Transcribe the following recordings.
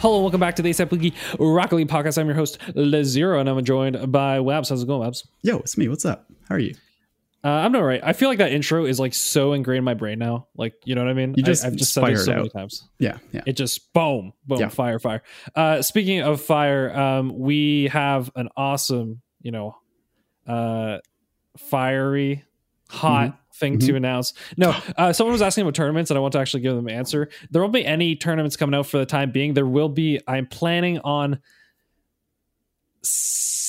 Hello, welcome back to the ASAP Weekly Rocket League podcast. I'm your host, Lazero, and I'm joined by Wabs. How's it going, Wabs? Yo, it's me. What's up? How are you? Uh, I'm not right. I feel like that intro is like so ingrained in my brain now. Like, you know what I mean? You just I, have just said it so fired many out. times. Yeah, yeah. It just boom, boom, Yeah. fire, fire. Uh, speaking of fire, um, we have an awesome, you know, uh, fiery, hot Mm-hmm. thing to announce. No, uh, someone was asking about tournaments, and I want to actually give them an answer. There won't be any tournaments coming out for the time being. There will be. I'm planning on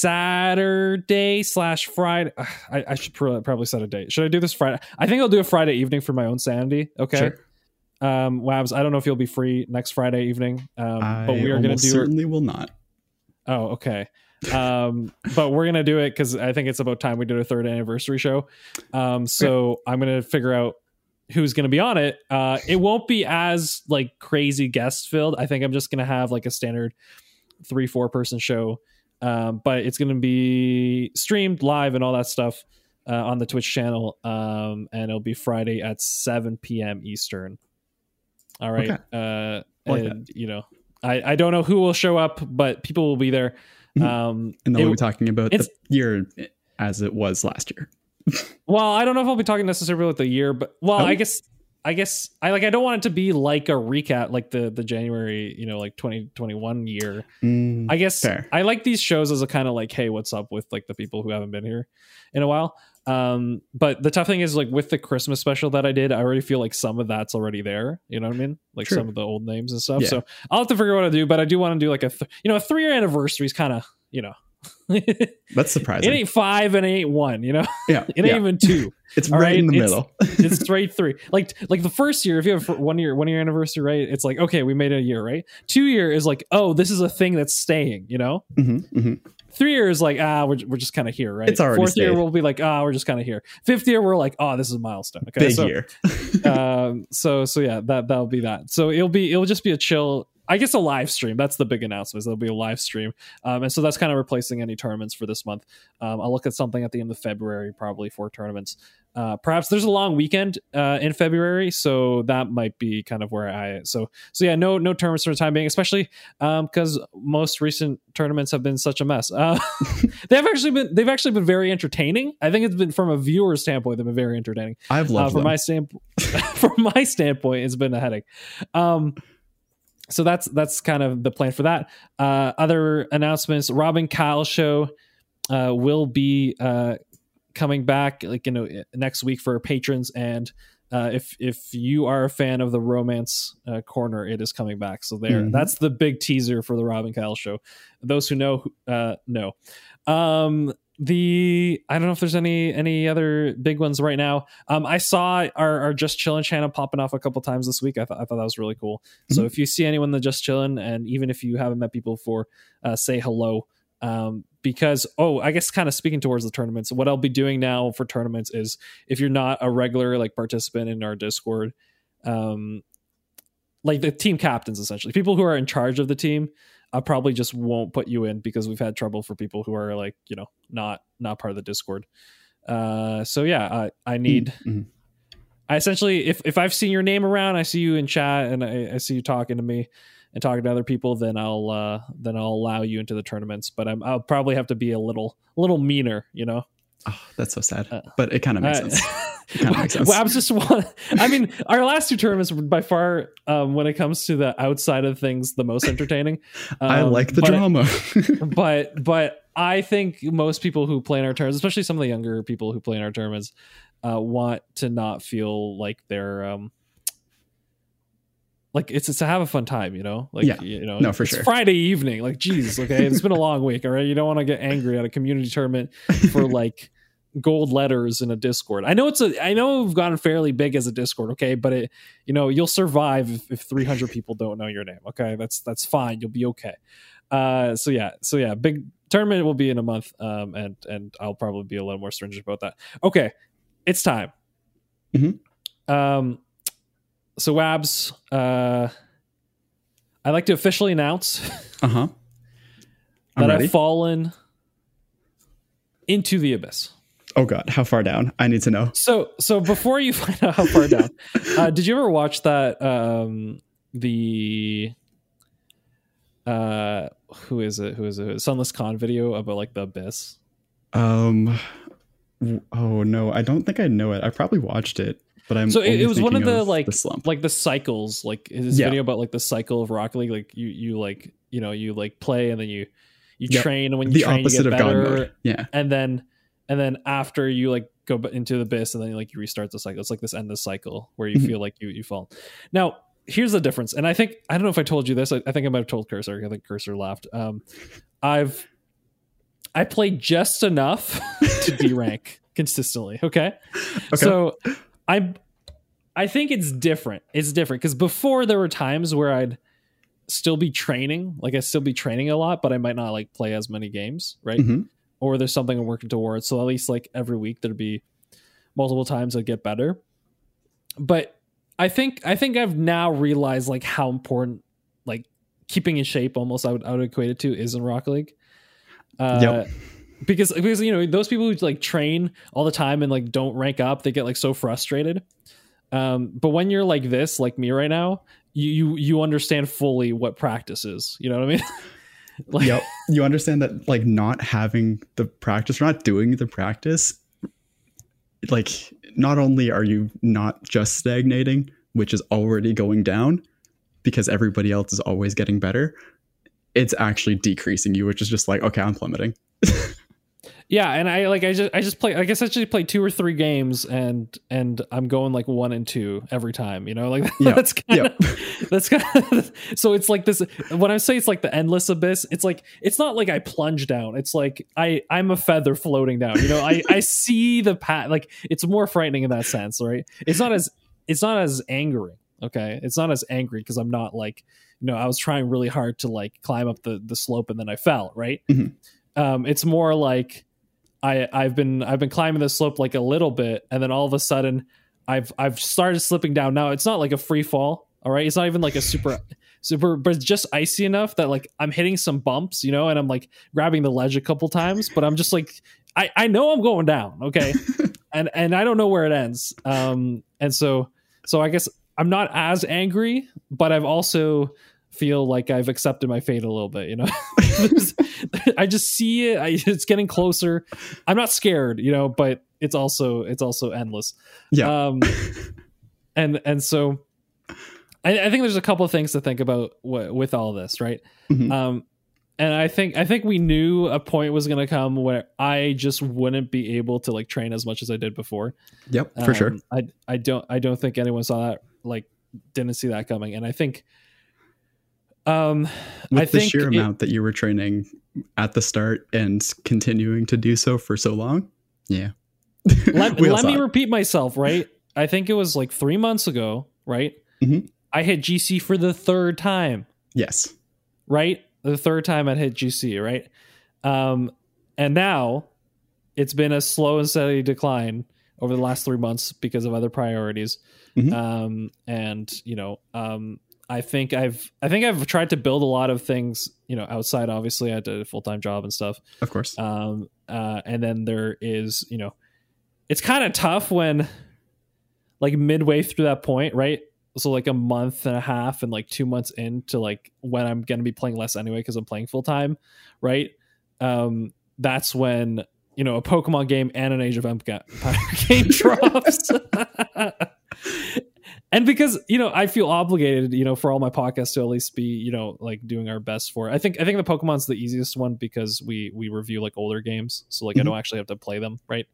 Saturday slash Friday. I, I should pro- probably set a date. Should I do this Friday? I think I'll do a Friday evening for my own sanity. Okay. Sure. Um, Wabs, I don't know if you'll be free next Friday evening, um, but we are going to do. certainly will not. Oh, okay. Um, but we're gonna do it because I think it's about time we did a third anniversary show. Um, so I'm gonna figure out who's gonna be on it. Uh, it won't be as like crazy guest filled. I think I'm just gonna have like a standard three four person show. Um, but it's gonna be streamed live and all that stuff uh, on the Twitch channel. Um, and it'll be Friday at 7 p.m. Eastern. All right. Okay. Uh, like and you know, I I don't know who will show up, but people will be there. Mhm. Um, And then we'll be talking about the year as it was last year. well, I don't know if I'll be talking necessarily about the year, but well, Oh. I guess I guess I like I don't want it to be like a recap, like the the January, you know, like 2021 year. Mm, I guess Fair. I like these shows as a kind of like, hey, what's up with like the people who haven't been here in a while. Um, but the tough thing is like with the Christmas special that I did, I already feel like some of that's already there. You know what I mean? Like True. some of the old names and stuff. Yeah. So I'll have to figure out what to do. But I do want to do like a th- you know a three year anniversary is kind of you know. That's surprising. It ain't five and it ain't one, you know. yeah, It ain't yeah. even two. It's right right, in the it's- middle. it's straight three. Like like the first year, if you have one year one year anniversary, right? It's like okay, we made it a year, right? Two year is like oh, this is a thing that's staying, you know. Mhm, mhm. Three years like ah, we're, we're just kind of here, right? It's already Fourth year we'll be like ah, we're just kind of here. Fifth year we're like oh, this is a milestone. Okay, Big so, year. um, so so yeah, that that'll be that. So it'll be it'll just be a chill. I guess a live stream. That's the big announcement. There'll be a live stream, um, and so that's kind of replacing any tournaments for this month. Um, I'll look at something at the end of February, probably for tournaments. Uh, perhaps there's a long weekend uh, in February, so that might be kind of where I. So so yeah, no no tournaments for the time being, especially because most recent tournaments have been such a mess. Uh, they've actually been they've actually been very entertaining. I think it's been from a viewer standpoint, they've been very entertaining I've uh, loved from them. my standpoint from my standpoint it's been a headache um so that's that's kind of the plan for that uh other announcements robin kyle show uh will be uh coming back like you know next week for patrons and uh, if if you are a fan of the romance uh, corner, it is coming back. So there, Mhm. that's the big teaser for the Robin Kyle show. Those who know, uh, know. Um, the I don't know if there's any any other big ones right now. Um, I saw our, our Just Chillin' channel popping off a couple times this week. I, th- I thought that was really cool. So if you see anyone that Just Chillin', and even if you haven't met people before, uh, say hello. Um, because oh, I guess kind of speaking towards the tournaments. What I'll be doing now for tournaments is if you're not a regular like participant in our Discord, um, like the team captains essentially, people who are in charge of the team. I probably just won't put you in because we've had trouble for people who are like you know not not part of the Discord. Uh, so yeah, I I need. Mhm. I essentially, if if I've seen your name around, I see you in chat, and I, I see you talking to me and talking to other people, then I'll uh, then I'll allow you into the tournaments. But I'm, I'll probably have to be a little a little meaner, you know. Oh, that's so sad. Uh, but it kind of makes Uh, sense. makes sense. well, I was just one. I mean, our last two tournaments were by far, um, when it comes to the outside of things, the most entertaining. I Um, like the but- drama. but but I think most people who play in our tournaments, especially some of the younger people who play in our tournaments, uh, want to not feel like they're um like it's, it's to have a fun time, you know. Like Yeah. you know, No, for it's sure. Friday evening, like geez, okay, it's been a long week, all right. You don't want to get angry at a community tournament for like gold letters in a Discord. I know it's a I know we've gotten fairly big as a Discord, okay, but it you know you'll survive if, if 300 people don't know your name. Okay, that's that's fine. You'll be okay. Uh, so yeah, so yeah, big tournament will be in a month, um, and and I'll probably be a little more stringent about that. Okay, it's time. Mhm. Um, so Wabs, uh, I'd like to officially announce Uh huh. I'm that ready. I've fallen into the abyss. oh God, how far down? I need to know. So so before you find out how far down, uh, did you ever watch that um the uh who is it who is it SunlessKhan video about like the abyss? Um. Oh no, I don't think I know it. I probably watched it, but I'm. So it, was one of the like the like the cycles like this Yeah. video about like the cycle of Rocket League like you you like you know you like play and then you you Yep. train and when you the train opposite you of get God better mode. Yeah. and then and then after you like go into the abyss and then like you restart the cycle it's like this endless cycle where you Mhm. feel like you you fall now here's the difference and i think i don't know if i told you this i, I think i might have told cursor i think cursor laughed um i've i played just enough to d rank consistently okay? Okay. so i i think it's different it's different because before there were times where i'd still be training like i'd still be training a lot but i might not like play as many games right Mhm. or there's something I'm working towards. So at least like every week there'd be multiple times I'd get better. But I think I think I've now realized like how important like keeping in shape almost I would I would equate it to is in Rocket League. Uh, Yep. Because because you know those people who like train all the time and like don't rank up, they get like so frustrated. Um, but when you're like this, like me right now, you you, you understand fully what practice is. You know what I mean? like, yep. You understand that like not having the practice, not doing the practice, like not only are you not just stagnating, which is already going down because everybody else is always getting better, it's actually decreasing you, which is just like, okay, I'm plummeting. Yeah, and I like I just I just play I guess I just play two or three games and and I'm going like one and two every time, you know? Like Yeah, that's kind yeah. of that's kind of so it's like this when I say it's like the endless abyss, it's like it's not like I plunge down. It's like I I'm a feather floating down. You know, I I see the path like it's more frightening in that sense, right? It's not as it's not as angry, okay? It's not as angry because I'm not like you know, I was trying really hard to like climb up the the slope and then I fell, right? Mhm. Um it's more like I I've been I've been climbing the slope like a little bit, and then all of a sudden I've I've started slipping down. Now it's not like a free fall, all right. It's not even like a super super, but it's just icy enough that like I'm hitting some bumps, you know, and I'm like grabbing the ledge a couple times, but I'm just like I I know I'm going down, okay, and and I don't know where it ends. Um, and so so I guess I'm not as angry, but I've also feel like I've accepted my fate a little bit, you know. I just see it. I, it's getting closer. I'm not scared, you know, but it's also it's also endless. Yeah. Um, and and so I, I think there's a couple of things to think about w- with all this, right? Mhm. Um, and I think I think we knew a point was going to come where I just wouldn't be able to like train as much as I did before. yep, for sure. Um, I I don't I don't think anyone saw that like didn't see that coming, and I think. Um, With I the think sheer it- amount that you were training at the start and continuing to do so for so long. Yeah. let, let me it. repeat myself, right? I think it was like three months ago, right? Mhm. I hit GC for the third time, Yes. right? The third time I hit GC, right? Um, and now it's been a slow and steady decline over the last three months because of other priorities. Mhm. Um, and you know, um, I think I've I think I've tried to build a lot of things, you know, outside. Obviously, I did a full time job and stuff. Of course. um, uh, and then there is you know it's kind of tough when like midway through that point right so like a month and a half and like two months into like when i'm gonna be playing less anyway because i'm playing full time right um that's when you know a pokemon game and an age of empire game drops and because you know i feel obligated you know for all my podcasts to at least be you know like doing our best for it i think i think the pokemon's the easiest one because we we review like older games so like i Mhm. don't actually have to play them right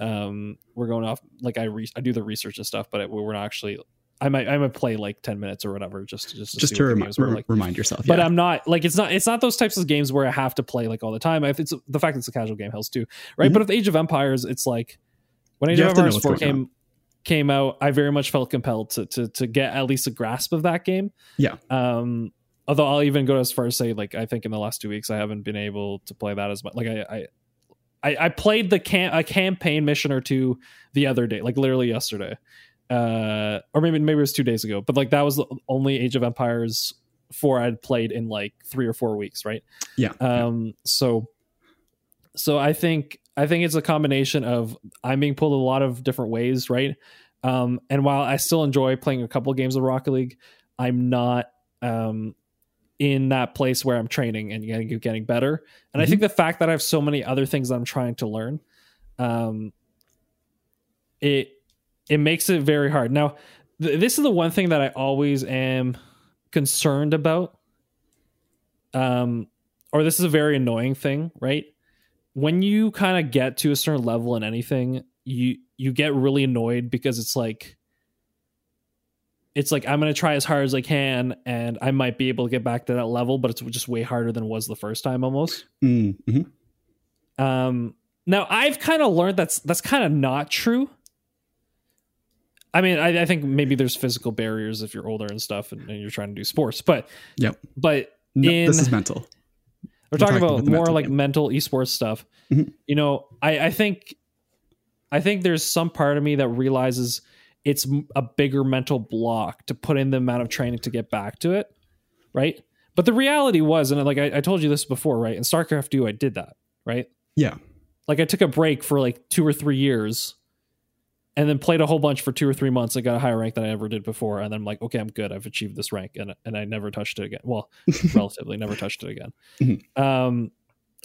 um we're going off like i re- i do the research and stuff but it, we're not actually i might i might play like 10 minutes or whatever just to, just to, Just to what the remi- games were re- like remind yourself. but. I'm not like it's not it's not those types of games where I have to play like all the time. If it's the fact that it's a casual game helps too, right? Mhm. But with Age of Empires, it's like when Age You of have to know Empires Four came came out, I very much felt compelled to to to get at least a grasp of that game. Yeah. Um, although I'll even go as far as say like I think in the last two weeks I haven't been able to play that as much. Like I I, I played the cam- a campaign mission or two the other day, like literally yesterday, uh, or maybe maybe it was two days ago. But like that was the only Age of Empires four I'd played in like three or four weeks, right? Yeah. Um. So, so I think I think it's a combination of I'm being pulled a lot of different ways, right? Um. And while I still enjoy playing a couple games of Rocket League, I'm not um in that place where I'm training and getting getting better. And mm-hmm. I think the fact that I have so many other things that I'm trying to learn, um, it it makes it very hard. Now, th- this is the one thing that I always am concerned about. Um, or this is a very annoying thing, right? When you kind of get to a certain level in anything, you you get really annoyed because it's like it's like I'm gonna try as hard as I can, and I might be able to get back to that level, but it's just way harder than it was the first time almost. Mm-hmm. Um, now I've kind of learned that's that's kind of not true. I mean, I, I, think maybe there's physical barriers if you're older and stuff, and, and you're trying to do sports, but yep. But no, in, this is mental. We're, talking, about, about more like game. mental esports stuff. Mm-hmm. You know, I, I think, I think there's some part of me that realizes it's a bigger mental block to put in the amount of training to get back to it, right? But the reality was, and like I, I told you this before, right? In StarCraft 2, I did that, right? Yeah. Like I took a break for like two or three years and then played a whole bunch for two or three months. I got a higher rank than I ever did before. And then I'm like, okay, I'm good. I've achieved this rank. And, and I never touched it again. Well, relatively never touched it again. Mm-hmm. Um,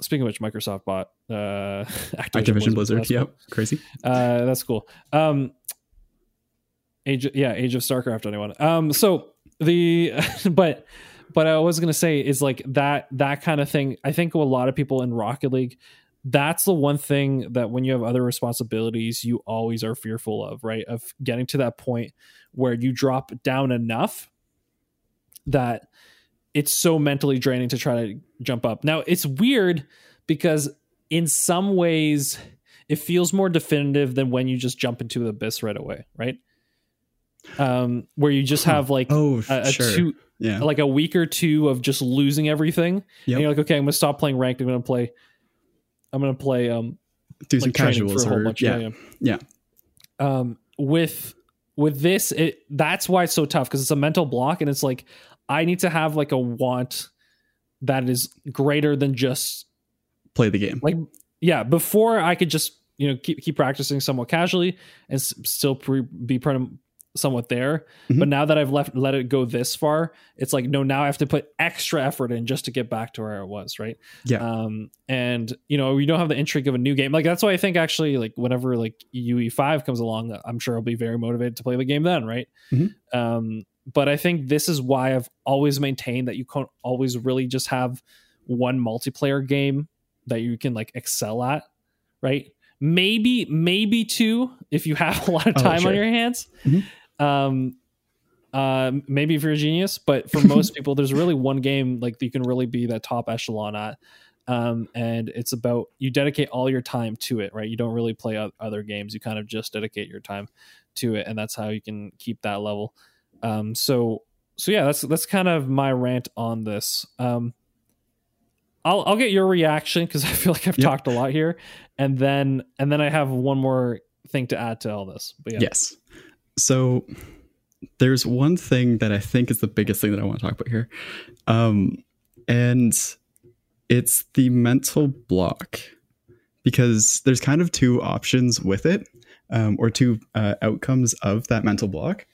speaking of which, Microsoft bought uh, Activision, Activision Blizzard. Blizzard. Yep. Crazy. Uh, that's cool. Um, Age, yeah, Age of StarCraft. Anyone? Um, so the, but, but I was gonna say is like that that kind of thing. I think a lot of people in Rocket League, that's the one thing that when you have other responsibilities, you always are fearful of, right? Of getting to that point where you drop down enough that it's so mentally draining to try to jump up. Now it's weird because in some ways it feels more definitive than when you just jump into the abyss right away, right? um, where you just have like oh, a, a sure. two, yeah. like a week or two of just losing everything. Yep. And you're like, okay, I'm gonna stop playing ranked. I'm gonna play. I'm gonna play. Um, do some like casuals for a whole or bunch. yeah, yeah. yeah. Um, with with this, it that's why it's so tough because it's a mental block, and it's like I need to have like a want that is greater than just play the game. Like, yeah, before I could just you know keep keep practicing somewhat casually and s- still pre- be pretty somewhat there. Mm-hmm. But now that I've left let it go this far, it's like no, now I have to put extra effort in just to get back to where it was, right? Yeah. Um, and you know, we don't have the intrigue of a new game. Like that's why I think actually, like whenever like UE five comes along, I'm sure I'll be very motivated to play the game then, right? Mm-hmm. Um, but I think this is why I've always maintained that you can't always really just have one multiplayer game that you can like excel at, right? Maybe, maybe two if you have a lot of oh, time oh, sure. on your hands. Mm-hmm um uh maybe if you're a genius but for most people there's really one game like you can really be that top echelon at um and it's about you dedicate all your time to it right you don't really play other games you kind of just dedicate your time to it and that's how you can keep that level um so so yeah that's that's kind of my rant on this um I'll I'll get your reaction because I feel like I've yep. talked a lot here, and then and then I have one more thing to add to all this. But yeah. Yes. So there's one thing that I think is the biggest thing that I want to talk about here. Um, and it's the mental block because there's kind of two options with it um, or two uh, outcomes of that mental block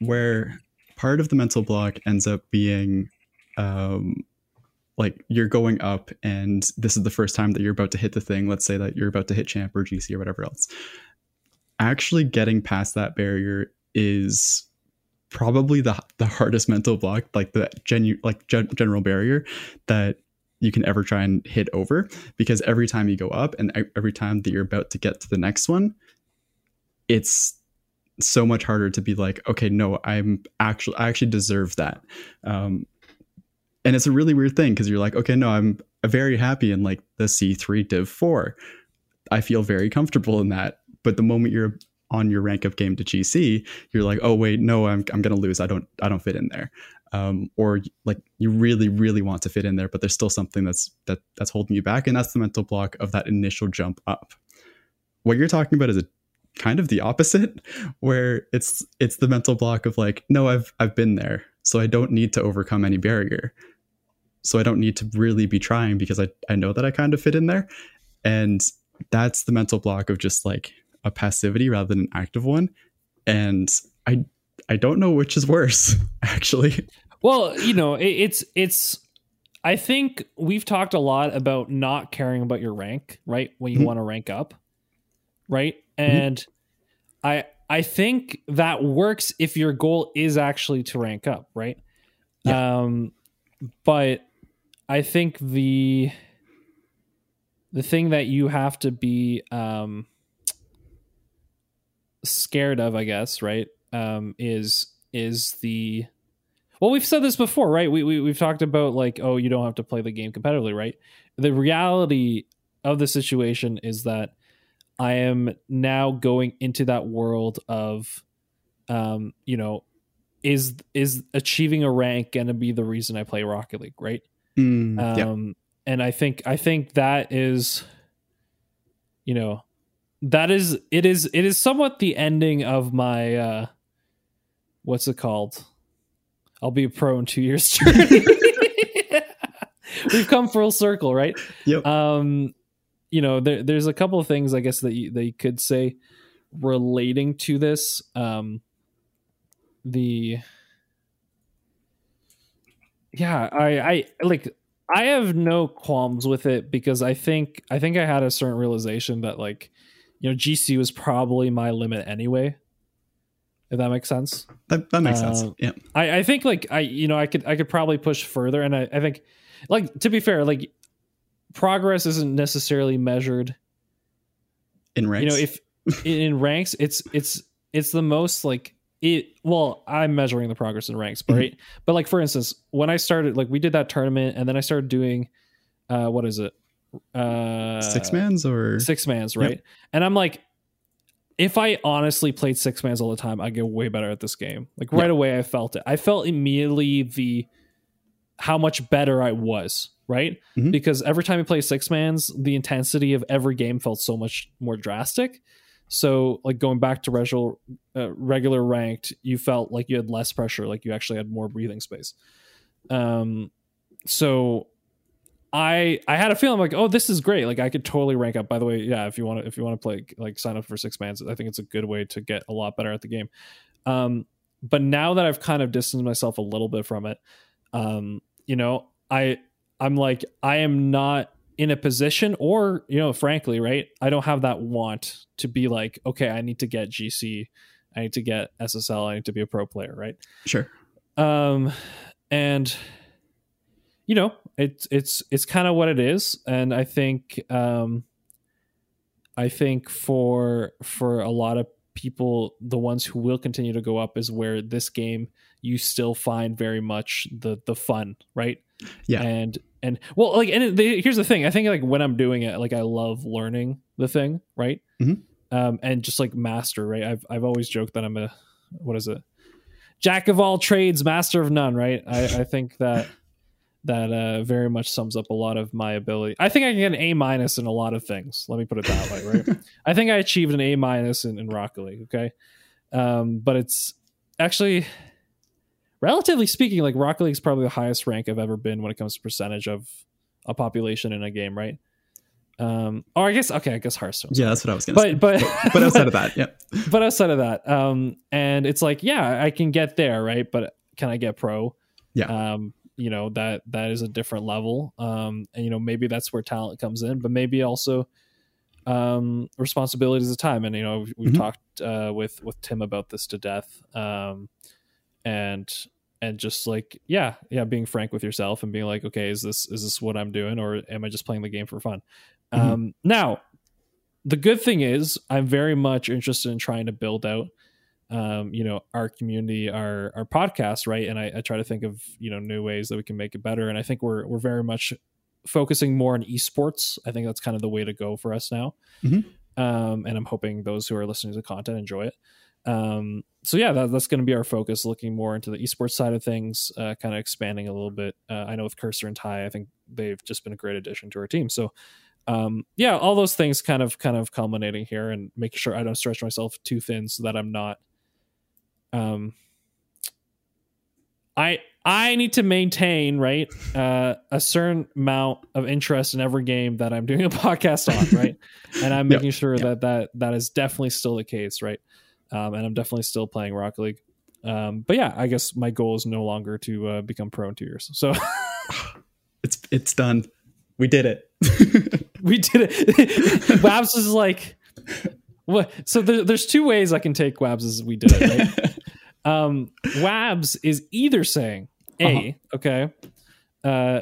where part of the mental block ends up being um, like you're going up and this is the first time that you're about to hit the thing let's say that you're about to hit champ or gc or whatever else actually getting past that barrier is probably the the hardest mental block, like the genu- like gen- general barrier that you can ever try and hit over because every time you go up and every time that you're about to get to the next one, it's so much harder to be like, okay, no, I'm actually I actually deserve that. Um, and it's a really weird thing because you're like, okay, no, I'm very happy in like the C3 Div 4. I feel very comfortable in that. But the moment you're on your rank of game to GC, you're like, oh wait, no, I'm I'm gonna lose. I don't I don't fit in there. um, or like you really really want to fit in there but there's still something that's that that's holding you back and that's the mental block of that initial jump up what you're talking about is a kind of the opposite where it's it's the mental block of like no i've i've been there so i don't need to overcome any barrier so i don't need to really be trying because i i know that i kind of fit in there and that's the mental block of just like a passivity rather than an active one and i i don't know which is worse actually Well, you know, it, it's it's. I think we've talked a lot about not caring about your rank, right? When you Mhm. want to rank up, right? And I I think that works if your goal is actually to rank up, right? Um, but I think the the thing that you have to be um scared of, I guess, right? Um, is is the well, we've said this before, right? We, we we've talked about like, oh, you don't have to play the game competitively, right? The reality of the situation is that I am now going into that world of, um, you know, is is achieving a rank going to be the reason I play Rocket League, right? Mm, yeah um and i think i think that is you know that is it is it is somewhat the ending of my uh what's it called? I'll be a pro in two years journey. We've come full circle right? Yep. Um you know there, there's a couple of things i guess that you, that you could say relating to this. Um the yeah i i like i have no qualms with it because i think i think i had a certain realization that like you know gc was probably my limit anyway if that makes sense. That, that makes uh, sense yeah. I, I think like I you know I could I could probably push further and I, I think like to be fair like progress isn't necessarily measured in ranks you know if in, ranks it's it's it's the most like it well i'm measuring the progress in ranks but Mhm. right? But like for instance when i started like we did that tournament and then i started doing uh what is it uh six mans or? Six mans Yep. right? And i'm like if i honestly played six mans all the time i'd get way better at this game. Like right Yeah. away i felt it. I felt immediately the how much better i was right? Mhm. because every time you play six mans the intensity of every game felt so much more drastic. So like going back to regular uh, regular ranked you felt like you had less pressure like you actually had more breathing space. Um so I I had a feeling like, oh, this is great. Like I could totally rank up. By the way, yeah, if you want to if you want to play like sign up for six mans, I think it's a good way to get a lot better at the game. Um, but now that I've kind of distanced myself a little bit from it, um, you know, I I'm like I am not in a position or you know frankly right i don't have that want to be like okay i need to get gc i need to get ssl i need to be a pro player right sure um and you know it's it's it's kind of what it is and i think um i think for for a lot of people the ones who will continue to go up is where this game you still find very much the the fun right? Yeah. and and well like and the, here's the thing i think like when i'm doing it like i love learning the thing right? Mhm. um and just like master right? I've i've always joked that i'm a what is it? Jack of all trades master of none right? I i think that that uh very much sums up a lot of my ability. I think i can get an a minus in a lot of things. Let me put it that way right? I think i achieved an a minus in, in rocket league okay? Um but it's actually relatively speaking like rocket league's probably the highest rank i've ever been when it comes to percentage of a population in a game right? Um or i guess okay i guess hearthstone. Yeah that's what i was gonna say. but but but outside of that yeah. But outside of that um and it's like yeah i can get there right? But can i get pro? Yeah. um you know that that is a different level um and you know maybe that's where talent comes in but maybe also um responsibilities of time and you know we've, we've Mhm. talked uh with with tim about this to death um and and just like yeah yeah being frank with yourself and being like okay is this is this what i'm doing or am i just playing the game for fun Mhm. um now the good thing is i'm very much interested in trying to build out um you know our community our our podcast right and I, I try to think of you know new ways that we can make it better and i think we're we're very much focusing more on esports i think that's kind of the way to go for us now Mhm. um and i'm hoping those who are listening to the content enjoy it Um, so yeah, that, that's going to be our focus, looking more into the esports side of things, uh, kind of expanding a little bit. Uh, I know with Cursor and Ty, I think they've just been a great addition to our team. So um, yeah, all those things kind of kind of culminating here and making sure I don't stretch myself too thin so that I'm not. Um, I I need to maintain right uh, a certain amount of interest in every game that I'm doing a podcast on, right? and I'm making sure that that that is definitely still the case, right? um, and I'm definitely still playing Rocket League. Um, but yeah, I guess my goal is no longer to uh, become pro in two years. So it's it's done. We did it. we did it. Wabs is like what? So there, there's two ways I can take Wabs as we did it. Right? um, Wabs is either saying a uh-huh. okay. Uh,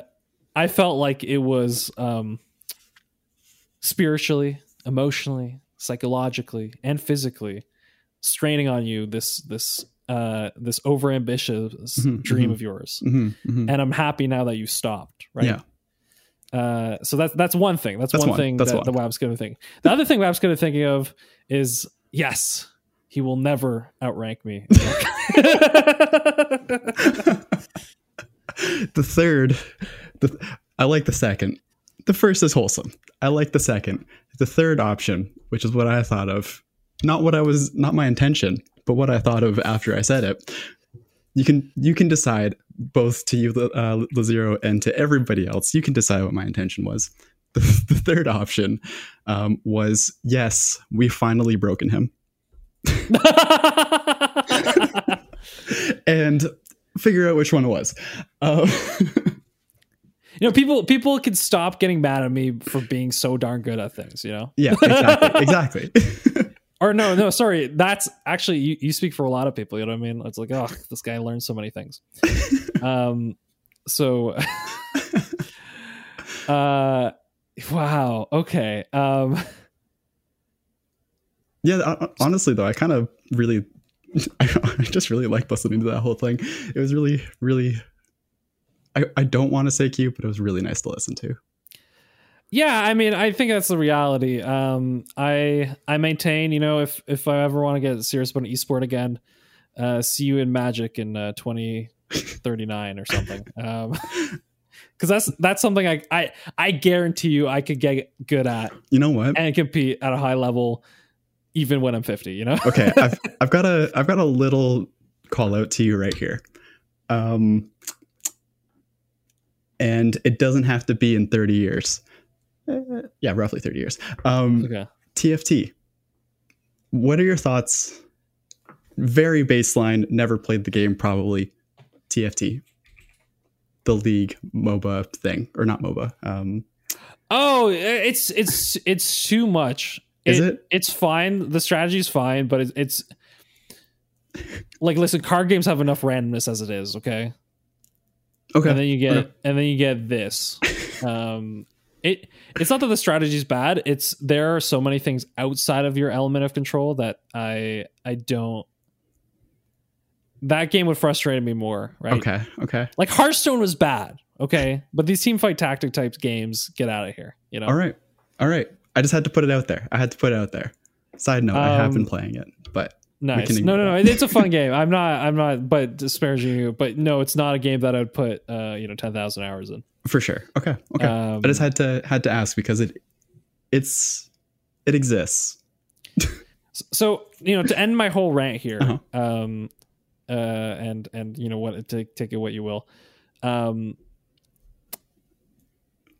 I felt like it was um, spiritually, emotionally, psychologically, and physically straining on you this this uh this over ambitious mm-hmm, dream mm-hmm. of yours mm-hmm, mm-hmm, and i'm happy now that you stopped right yeah uh so that's that's one thing. That's, that's one, one, thing that's that one. the wab's gonna think. The other thing wab's gonna thinking of is yes he will never outrank me. The third the, i like the second. The first is wholesome. I like the second. The third option which is what i thought of not what I was, not my intention, but what I thought of after I said it. You can you can decide both to you, uh, Lazero, and to everybody else. You can decide what my intention was. The, the third option um, was yes, we finally broken him, and figure out which one it was. Um, you know people people can stop getting mad at me for being so darn good at things you know yeah exactly exactly or no, no, sorry. That's actually you, you speak for a lot of people. You know what I mean? It's like, oh, this guy learned so many things. um, so, uh, wow. Okay. Um, yeah. Honestly, though, I kind of really, I, I just really like listening to that whole thing. It was really, really. I, I don't want to say cute, but it was really nice to listen to. Yeah, I mean, I think that's the reality. Um, I I maintain, you know, if if I ever want to get serious about an esport again, uh, see you in Magic in uh, twenty thirty nine or something. Um, because that's that's something I, I I guarantee you I could get good at. You know what? And compete at a high level, even when I'm fifty. You know. okay, I've I've got a I've got a little call out to you right here. Um, and it doesn't have to be in thirty years. Uh, yeah, roughly 30 years. Um, okay. TFT. What are your thoughts? Very baseline, never played the game, probably. TFT. The League MOBA thing, or not MOBA. Um, oh, it's it's it's too much. Is it, it? It's fine. The strategy is fine, but it's like listen. Card games have enough randomness as it is. Okay. Okay. And then you get okay. and then you get this. Um, it it's not that the strategy is bad it's there are so many things outside of your element of control that i i don't that game would frustrate me more right okay okay like hearthstone was bad okay but these team fight tactic types games get out of here you know all right all right i just had to put it out there i had to put it out there side note um, i have been um, playing it but Nice. No, no, no. It's a fun game. I'm not. I'm not. But disparaging you. But no, it's not a game that I'd put. Uh, you know, ten thousand hours in. For sure. Okay. Okay. Um, I just had to had to ask because it it's it exists. so you know, to end my whole rant here, uh-huh. um, uh, and and you know what, take take it what you will. Um,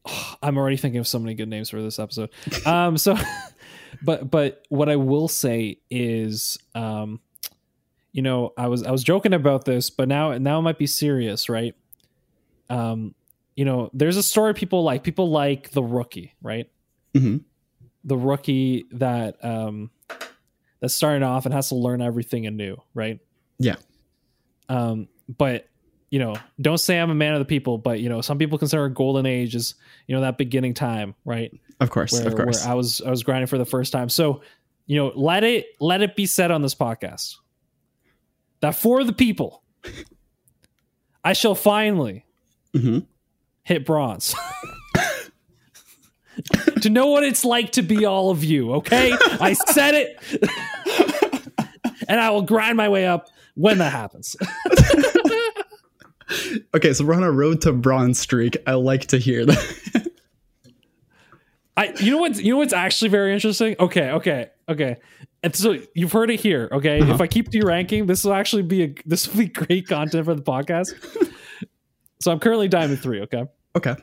I'm already thinking of so many good names for this episode. Um, so, but but what I will say is, um, you know, I was I was joking about this, but now now it might be serious, right? Um, you know, there's a story people like. People like the rookie, right? Mm-hmm. The rookie that um, that's starting off and has to learn everything anew, right? Yeah. Um, but you know, don't say I'm a man of the people, but you know, some people consider a golden age is you know that beginning time, right? Of course, where, of course. Where I was I was grinding for the first time, so you know, let it let it be said on this podcast that for the people, I shall finally. Mm-hmm hit bronze. to know what it's like to be all of you, okay? I said it. and I will grind my way up when that happens. Okay, so we're on a road to bronze streak. I like to hear that. I you know what you know what's actually very interesting? Okay, okay, okay. And so you've heard it here, okay? Uh-huh. If I keep deranking, this will actually be a this will be great content for the podcast. so I'm currently diamond 3, okay? Okay.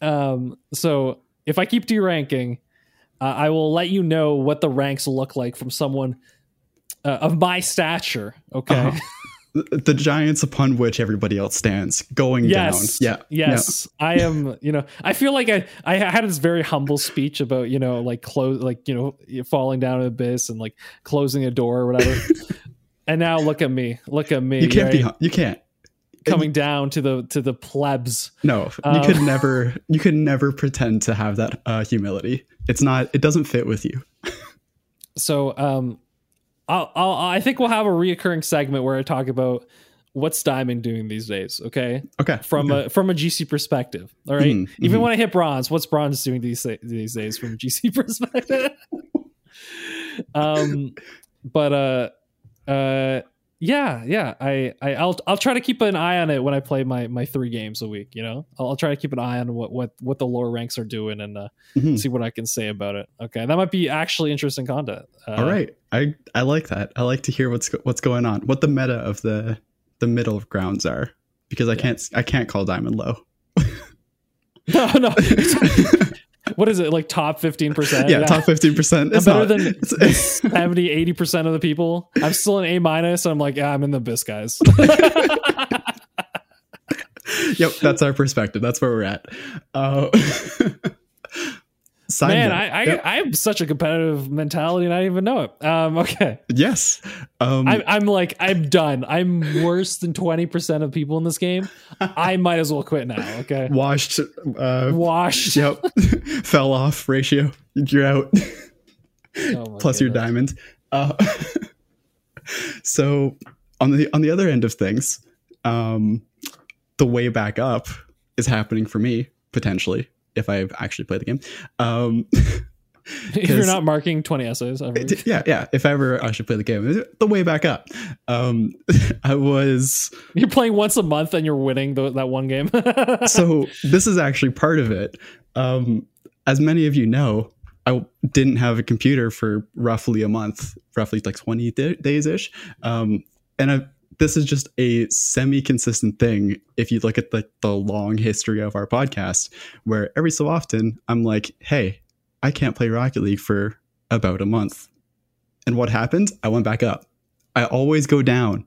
Um so if I keep deranking, uh, I will let you know what the ranks look like from someone uh, of my stature, okay? Uh-huh. The, giants upon which everybody else stands going Yes. down. Yeah. Yes. I am, you know, I feel like I I had this very humble speech about, you know, like close like, you know, falling down an abyss and like closing a door or whatever. and now look at me. Look at me. You can't be right? hum- you can't. Coming down to the to the plebs. No, you Um, could never you could never pretend to have that uh, humility. It's not it doesn't fit with you. So um I'll, I'll I think we'll have a reoccurring segment where I talk about what's Diamond doing these days, okay? Okay. From okay. a from a GC perspective. All right? Mhm, Even mhm. when I hit bronze, what's bronze doing these these days from a GC perspective? um but uh uh yeah yeah I, I i'll i'll try to keep an eye on it when i play my my three games a week you know i'll, I'll try to keep an eye on what what what the lower ranks are doing and uh Mhm. see what i can say about it okay that might be actually interesting content uh, All right. I I like that. I like to hear what's what's going on. What the meta of the the middle grounds are because I can't I can't call diamond low. no no what is it like top 15% yeah, top 15%. I'm It's better not, than it's- 70 80% of the people i'm still an a minus minus i'm like yeah, i'm in the abyss guys yep, that's our perspective. That's where we're at. Uh, man. I, I Yep. i have such a competitive mentality and i didn't even know it um okay yes. Um, I'm, I'm like i'm done i'm worse than 20% of people in this game i might as well quit now okay washed. Uh, washed yep. Fell off ratio. You're out. Oh plus your diamond. Uh, so on the on the other end of things, um, the way back up is happening for me potentially if I've actually play the game. Um, if you're not marking 20 essays every week. yeah, yeah. If ever I should play the game, the way back up. Um, I was you're playing once a month and you're winning the, that one game so this is actually part of it. Um, as many of you know, I didn't have a computer for roughly a month, roughly like 20 d- days ish. Um, and I, this is just a semi consistent thing. If you look at the, the long history of our podcast, where every so often I'm like, hey, I can't play Rocket League for about a month. And what happened? I went back up. I always go down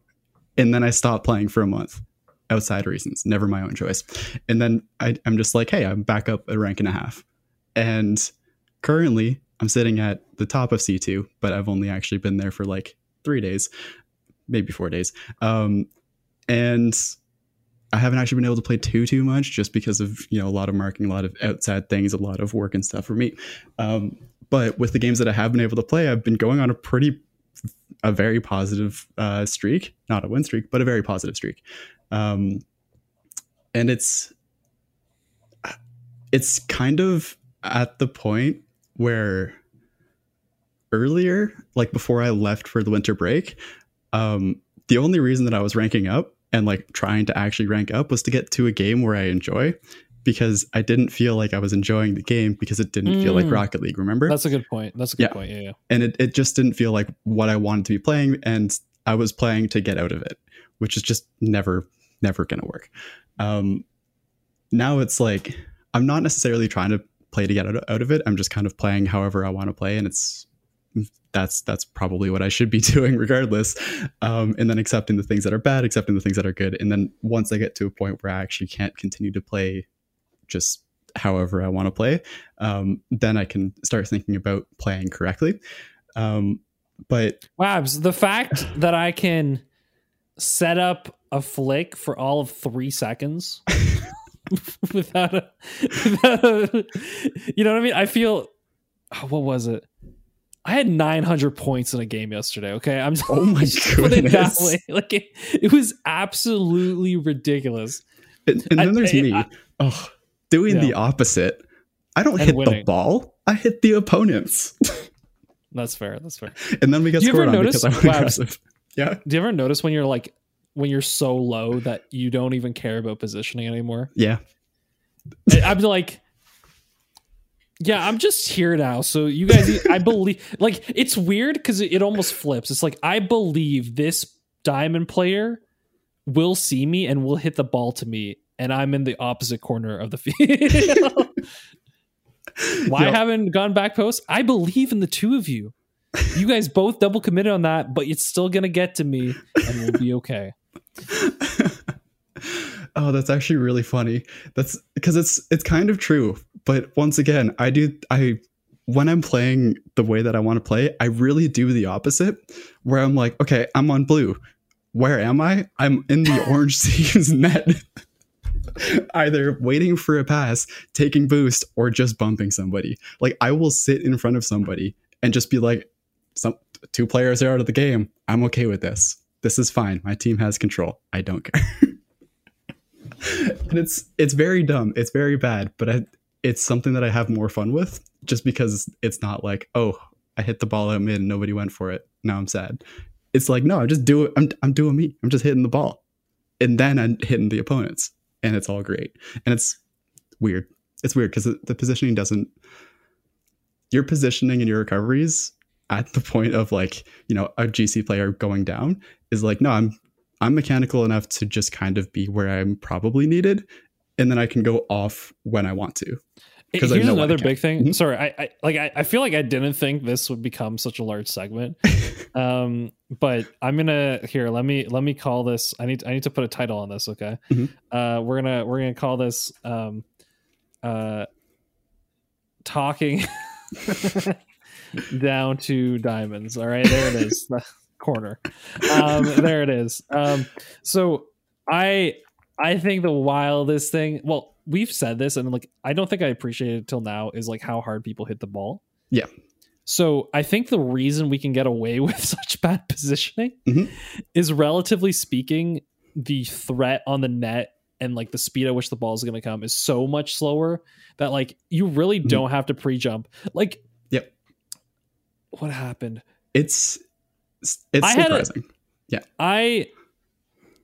and then I stop playing for a month outside reasons, never my own choice. And then I, I'm just like, hey, I'm back up a rank and a half. And currently, I'm sitting at the top of C2, but I've only actually been there for like three days, maybe four days. Um, and I haven't actually been able to play too too much just because of you know a lot of marking, a lot of outside things, a lot of work and stuff for me. Um, but with the games that I have been able to play, I've been going on a pretty, a very positive uh, streak, not a win streak, but a very positive streak. Um, and it's it's kind of at the point where earlier, like before I left for the winter break, um, the only reason that I was ranking up and like trying to actually rank up was to get to a game where I enjoy because I didn't feel like I was enjoying the game because it didn't feel like Mm. Rocket League, remember? that's a good point that's a good Yeah. point yeah yeah and it, it just didn't feel like what I wanted to be playing and I was playing to get out of it, which is just never never gonna work. Um now it's like I'm not necessarily trying to play to get out of it. I'm just kind of playing however I want to play and it's that's that's probably what I should be doing regardless. Um, and then accepting the things that are bad, accepting the things that are good. And then once I get to a point where I actually can't continue to play just however I want to play, um, then I can start thinking about playing correctly. Um, but Wabs, the fact that I can set up a flick for all of three seconds without a, without a, you know what I mean? I feel, oh, what was it? I had 900 points in a game yesterday. Okay, I'm just Oh my just put it that goodness. way. Like it, it was absolutely ridiculous. and, and I- then there's I- me, I- oh, doing Yeah. the opposite. I don't hit the ball. I hit the opponents. That's fair. That's fair. And then we get scored on notice- because I went wow. aggressive. Yeah. Do you ever notice when you're like when you're so low that you don't even care about positioning anymore? Yeah. I, I'm like, yeah, I'm just here now. So you guys, I believe, like, it's weird because it, it almost flips. It's like I believe this diamond player will see me and will hit the ball to me, and I'm in the opposite corner of the field. Why Yeah. haven't gone back post? I believe in the two of you. You guys both double committed on that, but it's still gonna get to me, and we'll be okay. oh, that's actually really funny. That's because it's it's kind of true. But once again, I do I when I'm playing the way that I want to play, I really do the opposite, where I'm like, okay, I'm on blue. Where am I? I'm in the orange team's net. Either waiting for a pass, taking boost, or just bumping somebody. Like I will sit in front of somebody and just be like, some two players are out of the game. I'm okay with this. This is fine. My team has control. I don't care. and it's it's very dumb. It's very bad, but I, it's something that I have more fun with just because it's not like, oh, I hit the ball out mid and nobody went for it. Now I'm sad. It's like, no, I'm just doing I'm I'm doing me. I'm just hitting the ball. And then I'm hitting the opponents. And it's all great. And it's weird. It's weird because the, the positioning doesn't your positioning and your recoveries at the point of like, you know, a GC player going down is like, no, I'm I'm mechanical enough to just kind of be where I'm probably needed, and then I can go off when I want to. Here's know what I another big thing. Mhm. Sorry, I, I like I, I feel like I didn't think this would become such a large segment. um, but I'm gonna here. Let me let me call this. I need I need to put a title on this. Okay. Mhm. Uh, we're gonna we're gonna call this um, uh, talking down to diamonds. All right, there it is. The corner. Um, there it is. Um, so I I think the wildest thing. Well, we've said this, and like I don't think I appreciate it till now is like how hard people hit the ball. Yeah. So I think the reason we can get away with such bad positioning Mhm. is relatively speaking, the threat on the net and like the speed at which the ball is going to come is so much slower that like you really Mhm. don't have to pre-jump. Like, Yep. What happened? It's it's I had a- surprising. I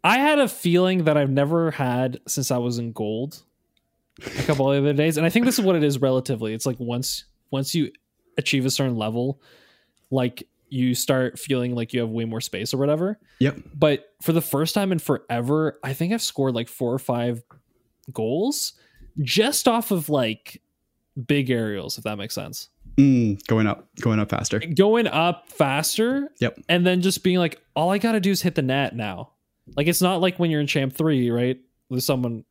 I had a feeling that I've never had since I was in gold a couple of other days. And I think this is what it is relatively. It's like once once you achieve a certain level, like you start feeling like you have way more space or whatever. Yep. But for the first time in forever, I think I've scored like four or five goals just off of like big aerials, if that makes sense. Mm, going up, going up faster. Going up faster. Yep. And then just being like, all I gotta do is hit the net now. Like it's not like when you're in champ three, right? There's someone,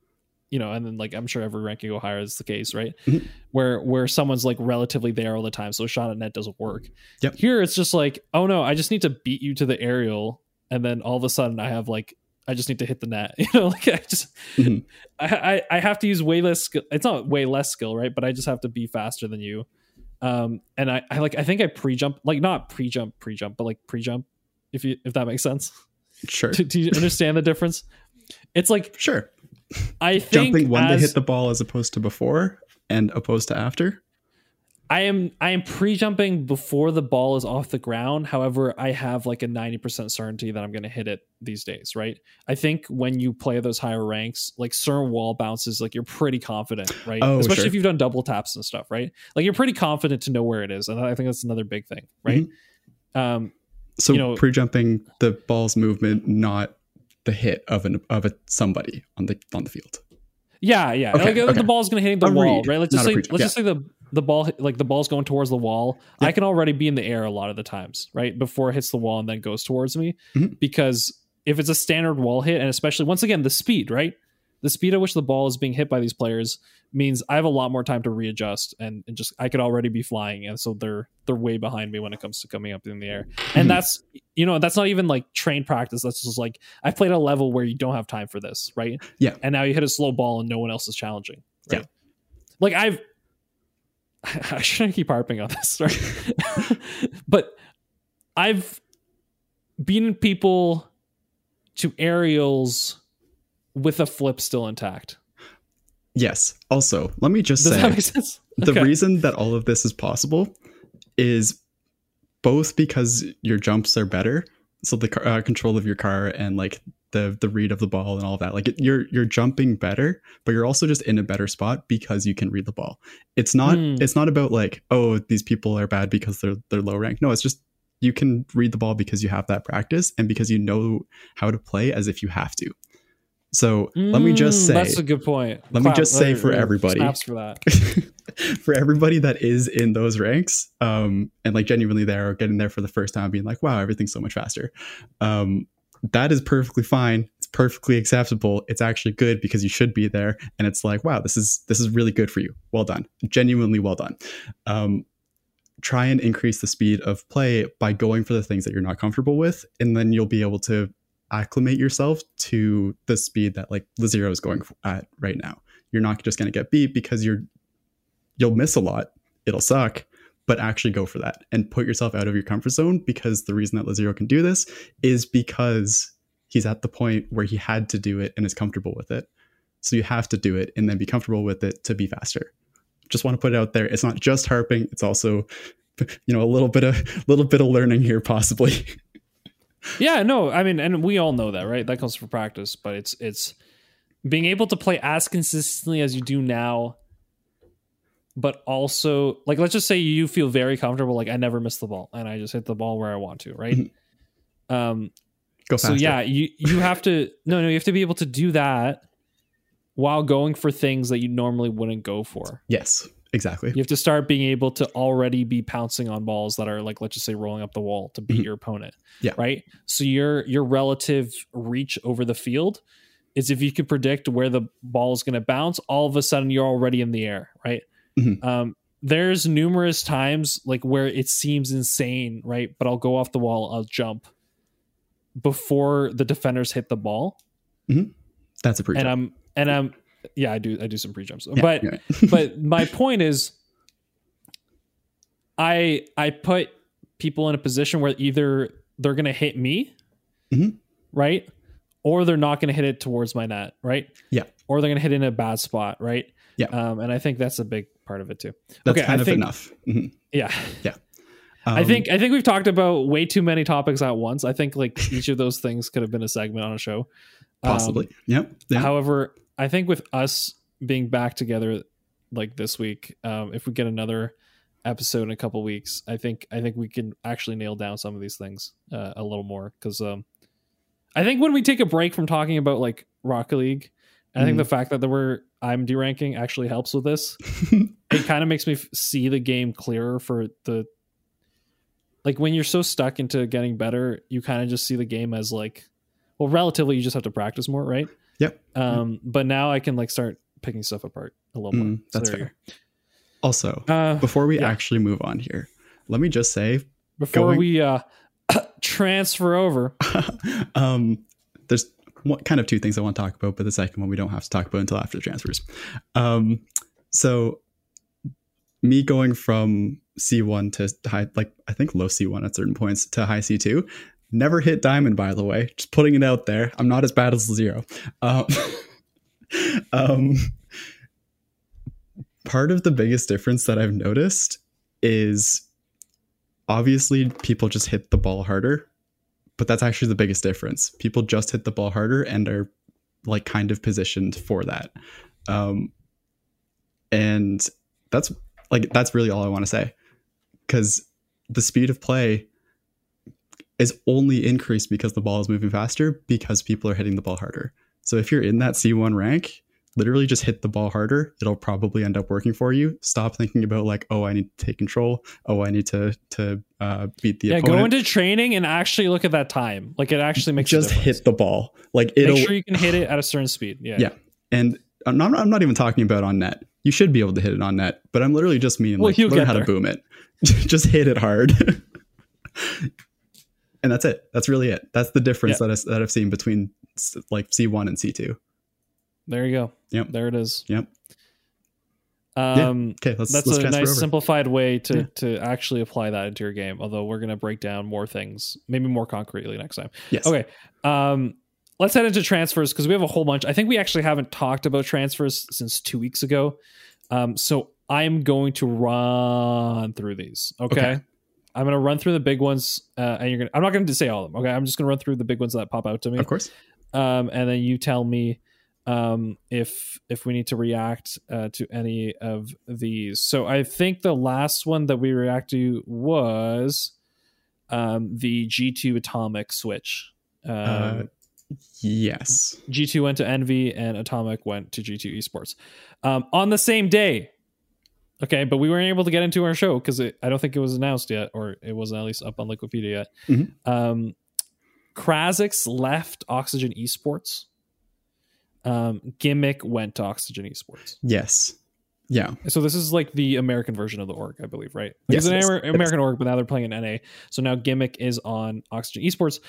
you know, and then like I'm sure every rank you go higher is the case, right? Mhm. Where where someone's like relatively there all the time, so a shot at net doesn't work. Yep. Here it's just like, oh no, I just need to beat you to the aerial, and then all of a sudden I have like I just need to hit the net. You know, like I just Mhm. I, I I have to use way less skill. It's not way less skill, right? But I just have to be faster than you. Um, and I, I like I think I pre jump like not pre jump pre jump, but like pre jump. If you if that makes sense, Sure, do, do you understand the difference? It's like sure. I think Jumping when they hit the ball as opposed to before, and opposed to after. I am I am pre jumping before the ball is off the ground. However, I have like a ninety percent certainty that I'm going to hit it these days. Right? I think when you play those higher ranks, like certain wall bounces, like you're pretty confident, right? Oh, Especially sure. if you've done double taps and stuff, right? Like you're pretty confident to know where it is, and I think that's another big thing, right? Mm-hmm. Um, So You know- pre-jumping the ball's movement, not the hit of an of a somebody on the on the field. Yeah, yeah. Okay, like okay. the ball's gonna hit the A wall, read, right? Let's just say let's just say the the ball like the ball's going towards the wall. Yeah. I can already be in the air a lot of the times, right? Before it hits the wall and then goes towards me. Mhm. Because if it's a standard wall hit, and especially once again, the speed, right? The speed at which the ball is being hit by these players means I have a lot more time to readjust and, and just I could already be flying. And so they're they're way behind me when it comes to coming up in the air. And Mhm. that's you know, that's not even like trained practice. That's just like I've played a level where you don't have time for this, right? Yeah. And now you hit a slow ball and no one else is challenging. Right? Yeah. Like I've I shouldn't keep harping on this, right? but I've beaten people to aerials with a flip still intact. Yes. Also, let me just Does say that make sense? the Okay. reason that all of this is possible is both because your jumps are better, so the car, uh, control of your car and like the the read of the ball and all that. Like it, you're you're jumping better, but you're also just in a better spot because you can read the ball. It's not Hmm. it's not about like oh these people are bad because they're they're low ranked. No, it's just you can read the ball because you have that practice and because you know how to play as if you have to. So let me just Mm, say that's a good point. let me just say uh, for uh, everybody- for that. for everybody that is in those ranks um and like genuinely there or getting there for the first time being like wow everything's so much faster. Um that is perfectly fine. It's perfectly acceptable. It's actually good because you should be there and it's like wow this is this is really good for you. Well done. Genuinely well done. Um try and increase the speed of play by going for the things that you're not comfortable with and then you'll be able to acclimate yourself to the speed that like the is going at right now. You're not just going to get beat because you're you'll miss a lot it'll suck but actually go for that and put yourself out of your comfort zone because the reason that lazero can do this is because he's at the point where he had to do it and is comfortable with it. So you have to do it and then be comfortable with it to be faster. Just want to put it out there. It's not just harping it's also you know a little bit of little bit of learning here possibly Yeah, no, I mean, and we all know that, right? That comes from practice, but it's it's being able to play as consistently as you do now, but also like let's just say you feel very comfortable, like I never miss the ball and I just hit the ball where I want to, right? Mhm. Um, go so yeah, you you have to no no you have to be able to do that while going for things that you normally wouldn't go for. yes exactly You have to start being able to already be pouncing on balls that are like let's just say rolling up the wall to beat Mhm. your opponent. Yeah. Right? So your your relative reach over the field is if you can predict where the ball is going to bounce, all of a sudden you're already in the air, right? Mhm. Um there's numerous times like where it seems insane, right? But I'll go off the wall, I'll jump before the defenders hit the ball. that's a pre And I'm and I'm yeah, I do I do some pre jumps. Yeah, but right. but my point is i i put people in a position where either they're going to hit me Mhm. right or they're not going to hit it towards my net right Yeah. or they're going to hit it in a bad spot right Yeah. um and i think that's a big part of it too that's okay, kind I of think- enough Mhm. yeah i Um, think i think we've talked about way too many topics at once i think like each of those things could have been a segment on a show Um, possibly yep yeah. However, I think with us being back together like this week, um, if we get another episode in a couple weeks, I think I think we can actually nail down some of these things uh, a little more because um, I think when we take a break from talking about like Rocket League, I think Mhm. the fact that there were I'm ranking actually helps with this. it kind of makes me f- see the game clearer for the like when you're so stuck into getting better, you kind of just see the game as like well, relatively you just have to practice more, right? Yep. Um, but now I can like start picking stuff apart a little more. Mm, that's fair. Also. Uh, before we yeah. actually move on here, let me just say, before going- we uh transfer over, um, there's one, kind of two things I want to talk about, but the second one we don't have to talk about until after the transfers. Um, so me going from C1 to high, like I think low C1 at certain points to high C2, never hit diamond, by the way. Just putting it out there. I'm not as bad as zero. Um, um, part of the biggest difference that I've noticed is obviously people just hit the ball harder but that's actually the biggest difference. People just hit the ball harder and are like kind of positioned for that. Um, and that's like that's really all I want to say because the speed of play is only increased because the ball is moving faster because people are hitting the ball harder. So if you're in that C1 rank, literally just hit the ball harder. It'll probably end up working for you. Stop thinking about like, oh, I need to take control. Oh, I need to to uh, beat the yeah, opponent go into training and actually look at that time. Like it actually makes just hit the ball. Like it'll Make sure you can hit it at a certain speed. Yeah. Yeah. and I'm not, I'm not even talking about on net. You should be able to hit it on net, but I'm literally just meaning Well, like learn how there. to boom it. just hit it hard. and that's it. That's really it. That's the difference that, I, that I've seen between like C1 and C2. There you go. Yep. There it is. Yep. Um, Okay, let's that's let's a nice over. simplified way to Yeah. to actually apply that into your game. Although we're gonna break down more things, maybe more concretely next time. yes. Okay. Um, let's head into transfers because we have a whole bunch. I think we actually haven't talked about transfers since two weeks ago. Um, so I'm going to run through these. Okay. Okay. I'm gonna run through the big ones, uh, and you're gonna. I'm not gonna say all of them. Okay, I'm just gonna run through the big ones that pop out to me. Of course. um, and then you tell me um, if if we need to react uh, to any of these. So I think the last one that we react to was um, the G2 Atomic switch. Um, Uh, yes. G2 went to Envy and Atomic went to G2 Esports um, on the same day. Okay, but we weren't able to get into our show because I don't think it was announced yet, or it wasn't at least up on Liquipedia yet. Mhm. Um, Krazix left Oxygen Esports. Um, Gimmick went to Oxygen Esports. Yes. Yeah. So this is like the American version of the org, I believe, right? Yes, it's an it is. Amer- It is. American org, but now they're playing in NA. So now Gimmick is on Oxygen Esports.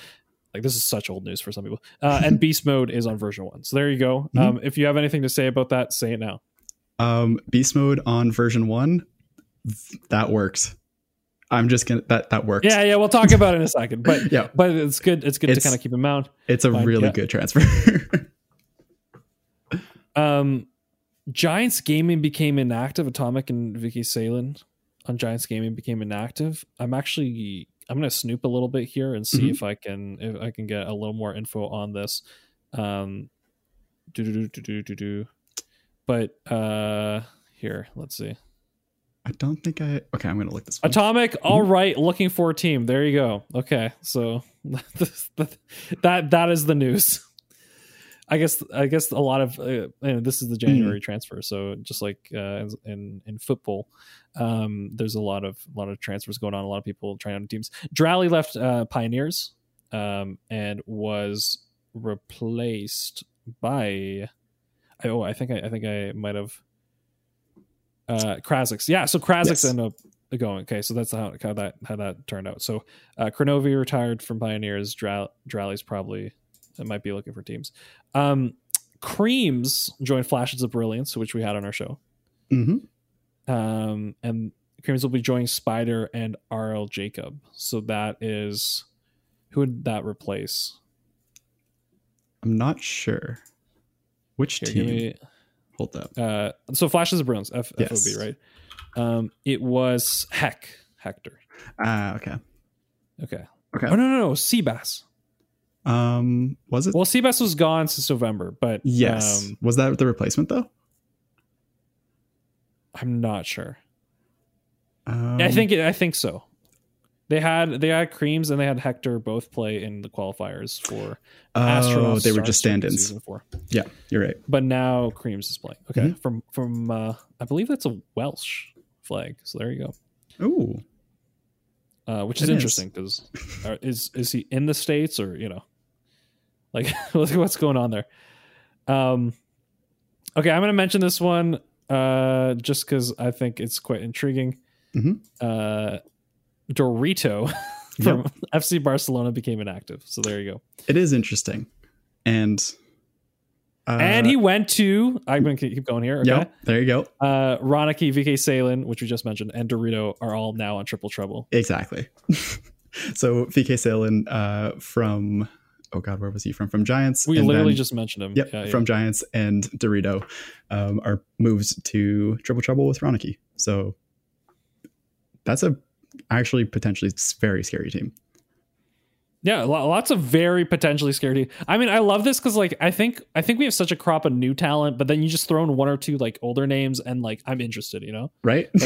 Like this is such old news for some people. Uh, and Beast Mode is on version one. So there you go. Mhm. Um, if you have anything to say about that, say it now. Um, beast mode on version one, that worked. I'm just gonna that that worked. Yeah, yeah, we'll talk about it in a second. But Yeah. but it's good. It's good to kind of keep in mind. It's a Fine, really yeah. good transfer. Um, Giants Gaming became inactive. Atomic and VKSailen on Giants Gaming became inactive. I'm actually I'm gonna snoop a little bit here and see Mhm. if I can if I can get a little more info on this. Um, do do do do do do. But uh, here let's see. I don't think I. Okay, I'm gonna look this. One. Atomic, all right, looking for a team. There you go. Okay, so that that is the news. I guess I guess a lot of uh, you know, this is the January transfer, so just like uh, in in football, um, there's a lot of a lot of transfers going on. A lot of people trying out teams. Drally left uh, Pioneers um, and was replaced by. Oh, I think I, I think I might have. Uh, Krazix, yeah. So Krazix Yes. ended up going. Okay, so that's how, how that how that turned out. So uh, Kronovi retired from Pioneers. Drally's probably it might be looking for teams. Um, Creams joined Flashes of Brilliance, which we had on our show. hmm Um, and Creams will be joining Spider and RL Jacob. So that is who would that replace? I'm not sure. Which Here, team? me, Hold up. uh, so Flashes of Brilliance, F- Yes. FOB, right? Um, it was Heck Hector. Ah, okay. Okay. Okay. Oh no no no, Seabass. Um, was it? Well, Seabass was gone since November, but yes. um, was that the replacement though? I'm not sure. Um, I think it, I think so. They had they had Creams and they had Hector both play in the qualifiers for Oh, Astronauts. they were just stand-ins. Yeah, you're right. But now Creams is playing. Okay, Mhm. from from uh, I believe that's a Welsh flag. So there you go. Ooh, Uh, which is It is. interesting because is is he in the states or you know, like what's going on there? Um, okay, I'm gonna mention this one uh, just because I think it's quite intriguing. Mhm. Uh, Dorito from FC Barcelona became inactive. So there you go. it is interesting, and uh, and he went to. I'm gonna keep going here. Okay. Yep, there you go. Uh, Ronaky, VK Salen, which we just mentioned, and Dorito are all now on Triple Trouble. Exactly. so VKSailen uh, from oh god, where was he from? From Giants. We literally then- just mentioned him. Yep, Yeah, yeah. from Giants and Dorito um, are moves to Triple Trouble with Ronaky. So that's a actually potentially very scary team. Yeah, lots of very potentially scary. team. I mean, I love this because like I think I think we have such a crop of new talent, but then you just throw in one or two like older names, and like I'm interested. You know, Right?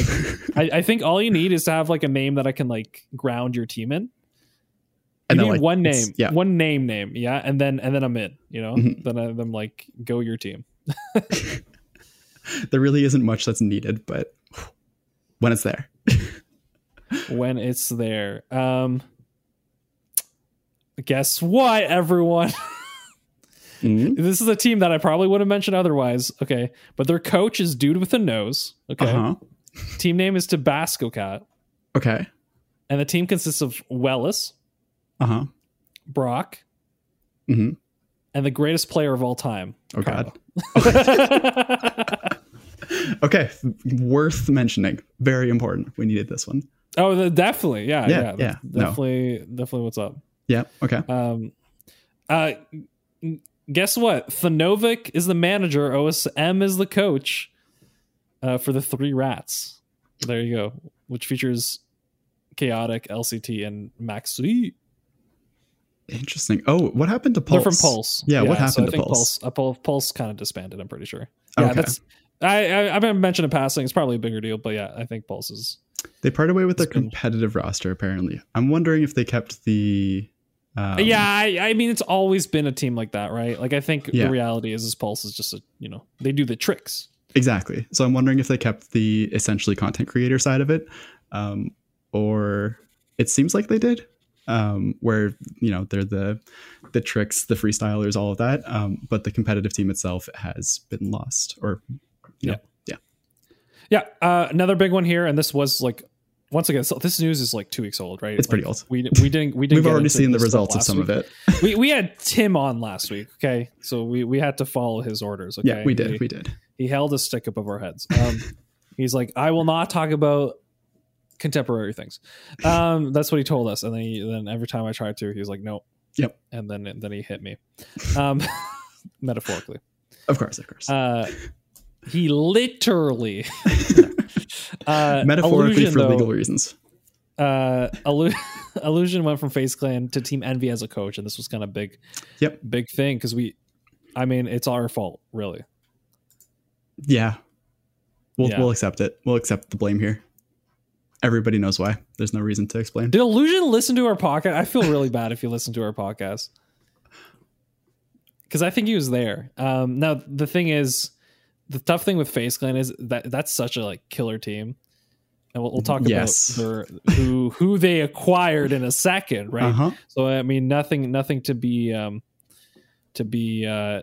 I, I think all you need is to have like a name that I can like ground your team in. You And then, need like, one name, yeah. one name, name, yeah, and then and then I'm in. You know, Mhm. then I, am like go your team. there really isn't much that's needed, but when it's there. When it's there. Um, guess what, everyone? Mhm. this is a team that I probably would have mentioned otherwise. Okay, but their coach is dude with a nose. Okay, Uh-huh. team name is Tabasco Cat, Okay. and the team consists of Wellis, Uh-huh. Brock, hmm and the greatest player of all time. Oh god. Okay. Worth mentioning. Very important. We needed this one. Oh, the, definitely, yeah, Yeah, yeah, yeah, that's no. definitely, definitely. What's up? Yeah. Okay. Um, uh, guess what? Thanovic is the manager. OSM is the coach uh, for the Three Rats. There you go. Which features Chaotic, LCT, and Maxi. Interesting. Oh, what happened to Pulse? They're from Pulse. Yeah, what so happened I to Pulse? Pulse, uh, Pulse kind of disbanded. I'm pretty sure. Yeah, Okay. that's. I, I I've been mentioned in passing. It's probably a bigger deal, but yeah, I think Pulse is. They parted away with their competitive roster. Apparently, I'm wondering if they kept the. Um, yeah, I, I mean, it's always been a team like that, right? Like, I think Yeah. the reality is, is Pulse is just a you know they do the tricks. Exactly. So I'm wondering if they kept the essentially content creator side of it, um, or it seems like they did, um, where you know they're the the tricks, the freestylers, all of that. Um, but the competitive team itself has been lost, or you know, yeah, uh, another big one here, and this was like once again, so this news is like two weeks old, right? It's pretty old. We we didn't we didn't. we've already seen the results of some week. of it. we we had Tim on last week, okay? So we we had to follow his orders. Okay, Yeah, we did, He, we did. he held a stick above our heads. Um, he's like, I will not talk about contemporary things. Um, that's what he told us, and then he, then every time I tried to, he was like, no. Yep. And then then he hit me, um, metaphorically. Of course, of course. Uh, he literally, uh, Metaphorically Allushin, for though, legal reasons. uh Illu- Allushin went from FaZe Clan to team envy as a coach and this was kind of big Yep. big thing because we i mean it's our fault really Yeah, we'll Yeah. we'll accept it. We'll accept the blame here. Everybody knows why. There's no reason to explain. did Allushin listen to our podcast i feel really bad if you listen to our podcast because i think he was there um now the thing is the tough thing with FaZe Clan is that that's such a like killer team and we'll, we'll talk Yes. about their, who who they acquired in a second right Uh huh. So I mean, nothing, nothing to be, um, to be. Uh,